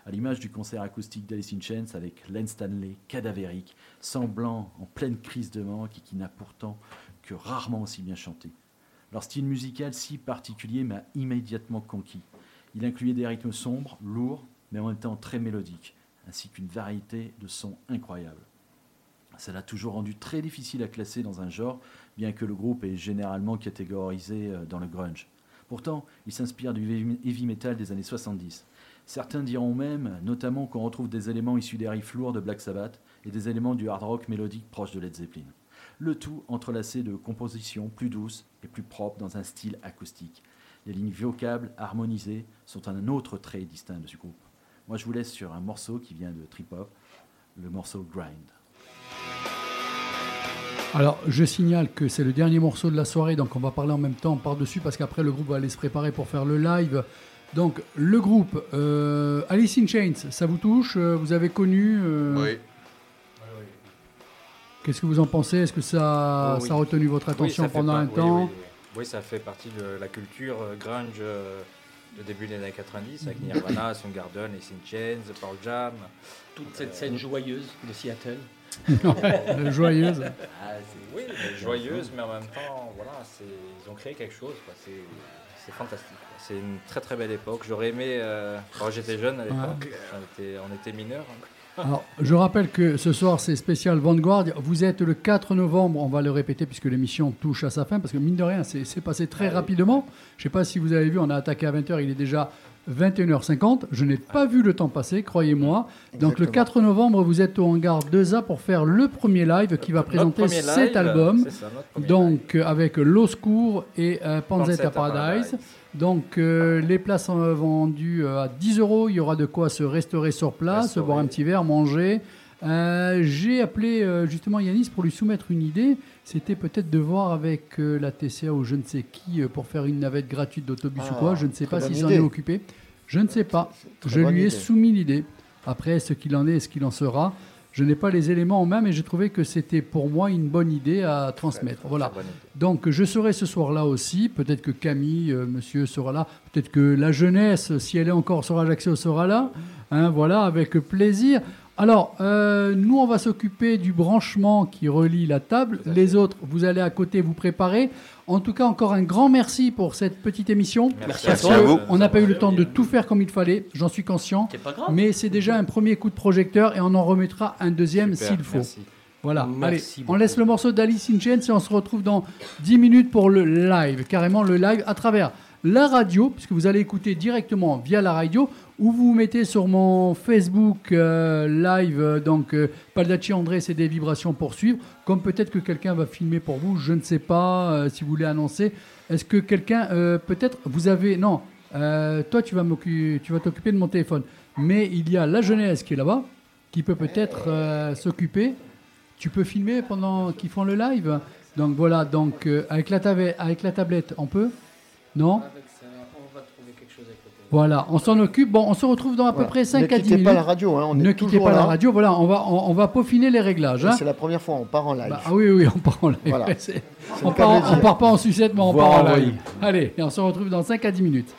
À l'image du concert acoustique d'Alice in Chains avec Len Stanley, cadavérique, semblant en pleine crise de manque et qui n'a pourtant que rarement aussi bien chanté. Leur style musical si particulier m'a immédiatement conquis. Il incluait des rythmes sombres, lourds, mais en même temps très mélodiques, ainsi qu'une variété de sons incroyables. Ça l'a toujours rendu très difficile à classer dans un genre, bien que le groupe est généralement catégorisé euh, dans le grunge. Pourtant, il s'inspire du heavy heavy metal des années 70. Certains diront même, notamment, qu'on retrouve des éléments issus des riffs lourds de Black Sabbath et des éléments du hard rock mélodique proche de Led Zeppelin. Le tout entrelacé de compositions plus douces et plus propres dans un style acoustique. Les lignes vocables harmonisées sont un autre trait distinct de ce groupe. Moi, je vous laisse sur un morceau qui vient de Trip Hop, le morceau Grind. Alors, je signale que c'est le dernier morceau de la soirée, donc on va parler en même temps par-dessus, parce qu'après, le groupe va aller se préparer pour faire le live. Donc, le groupe euh, Alice in Chains, ça vous touche? Euh, Vous avez connu euh, Oui. Qu'est-ce que vous en pensez? Est-ce que ça, Oh oui. ça a retenu votre attention pendant pas- un oui, temps? oui, oui. Oui, ça fait partie de la culture euh, grunge euh, de début des années 90 avec Nirvana, Soundgarden, Alice in Chains, Pearl Jam. Toute cette scène joyeuse de Seattle. (laughs) Ouais, joyeuse. Ah, oui, mais joyeuse, mais en même temps, voilà, ils ont créé quelque chose. C'est fantastique. C'est une très très belle époque. J'aurais aimé, euh, quand j'étais jeune à l'époque, on était, on était mineurs. Alors, je rappelle que ce soir, c'est spécial Vanguard. Vous êtes le 4 novembre, on va le répéter puisque l'émission touche à sa fin, parce que mine de rien, c'est passé très rapidement. Je ne sais pas si vous avez vu, on a attaqué à 20h, il est déjà 21h50. Je n'ai pas vu le temps passer, croyez-moi. Donc le Exactement. 4 novembre, vous êtes au hangar 2A pour faire le premier live qui va présenter cet live, album. ça, live. Donc euh, avec L'Oscour et euh. Paradise. Donc euh, les places sont vendues euh, à 10 euros. Il y aura de quoi se restaurer sur place, Restaurer. boire un petit verre, manger. Euh, J'ai appelé euh, justement Yanis pour lui soumettre une idée. C'était peut-être de voir avec la TCA ou je ne sais qui pour faire une navette gratuite d'autobus ou Ah, quoi. Je ne sais pas s'ils en est occupé. Je ne sais pas. Je lui ai idée. soumis l'idée. Après, ce qu'il en est et ce qu'il en sera, je n'ai pas les éléments en main, mais j'ai trouvé que c'était pour moi une bonne idée à transmettre. Voilà. Donc je serai ce soir-là aussi. Peut-être que Camille, euh, monsieur, sera là. Peut-être que la jeunesse, si elle est encore sur Ajaccio, sera là. Hein, voilà, avec plaisir. Alors, euh, nous, on va s'occuper du branchement qui relie la table. Les autres, vous allez à côté vous préparer. En tout cas, encore un grand merci pour cette petite émission. Merci Parce à toi. que À vous. on n'a pas eu le temps de tout faire comme il fallait. J'en suis conscient. C'est pas grave. Mais c'est déjà un premier coup de projecteur et on en remettra un deuxième Super, s'il faut. merci. Voilà, Merci allez, on beaucoup. laisse le morceau d'Alice in Chains et on se retrouve dans 10 minutes pour le live, carrément le live à travers la radio, puisque vous allez écouter directement via la radio, ou vous mettez sur mon Facebook euh, live, euh, donc euh, Paldacci André, c'est des vibrations pour suivre, comme peut-être que quelqu'un va filmer pour vous, je ne sais pas euh, si vous voulez annoncer. Est-ce que quelqu'un, peut-être, vous avez, non, toi tu vas t'occuper de mon téléphone, mais il y a la jeunesse qui est là-bas, qui peut peut-être s'occuper. Tu peux filmer pendant qu'ils font le live. Donc voilà, donc avec, la avec la tablette, on peut Non Voilà, on s'en occupe. Bon, on se retrouve dans à peu Voilà. près 5 ne à 10 quittez minutes. pas la radio, hein, on ne est quittez pas là. la radio. Voilà, on va, on, on va peaufiner les réglages. Hein. C'est la première fois, on part en live. Bah, ah oui, oui, on part en live. Voilà. (laughs) On, part, on part pas en sucette, mais on part en live. Allez, et on se retrouve dans 5 à 10 minutes.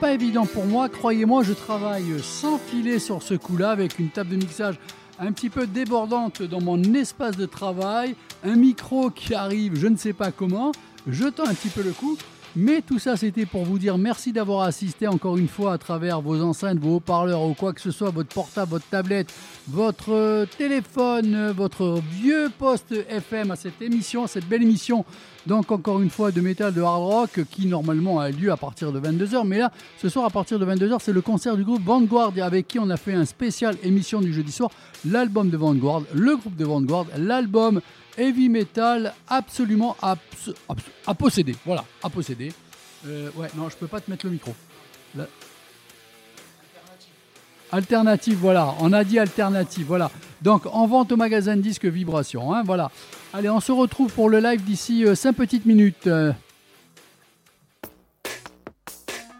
Pas évident pour moi. Croyez-moi, je travaille sans filet sur ce coup-là avec une table de mixage un petit peu débordante dans mon espace de travail, un micro qui arrive, je ne sais pas comment. Je tends un petit peu le coup. Mais tout ça, c'était pour vous dire merci d'avoir assisté encore une fois à travers vos enceintes, vos haut-parleurs ou quoi que ce soit, votre portable, votre tablette, votre euh, téléphone, euh, votre vieux poste FM à cette émission, cette belle émission. Donc encore une fois de métal de hard rock qui normalement a lieu à partir de 22h. Mais là, ce soir à partir de 22h, c'est le concert du groupe Vanguard avec qui on a fait un spécial émission du jeudi soir. L'album de Vanguard, le groupe de Vanguard, l'album heavy metal absolument abs- abs- à posséder. Voilà, à posséder. Euh, ouais, non, je peux pas te mettre le micro. Là. Alternative, voilà. On a dit alternative, voilà. Donc, en vente au magasin de disques Vibration, hein, voilà. Allez, on se retrouve pour le live d'ici 5 petites minutes. Euh,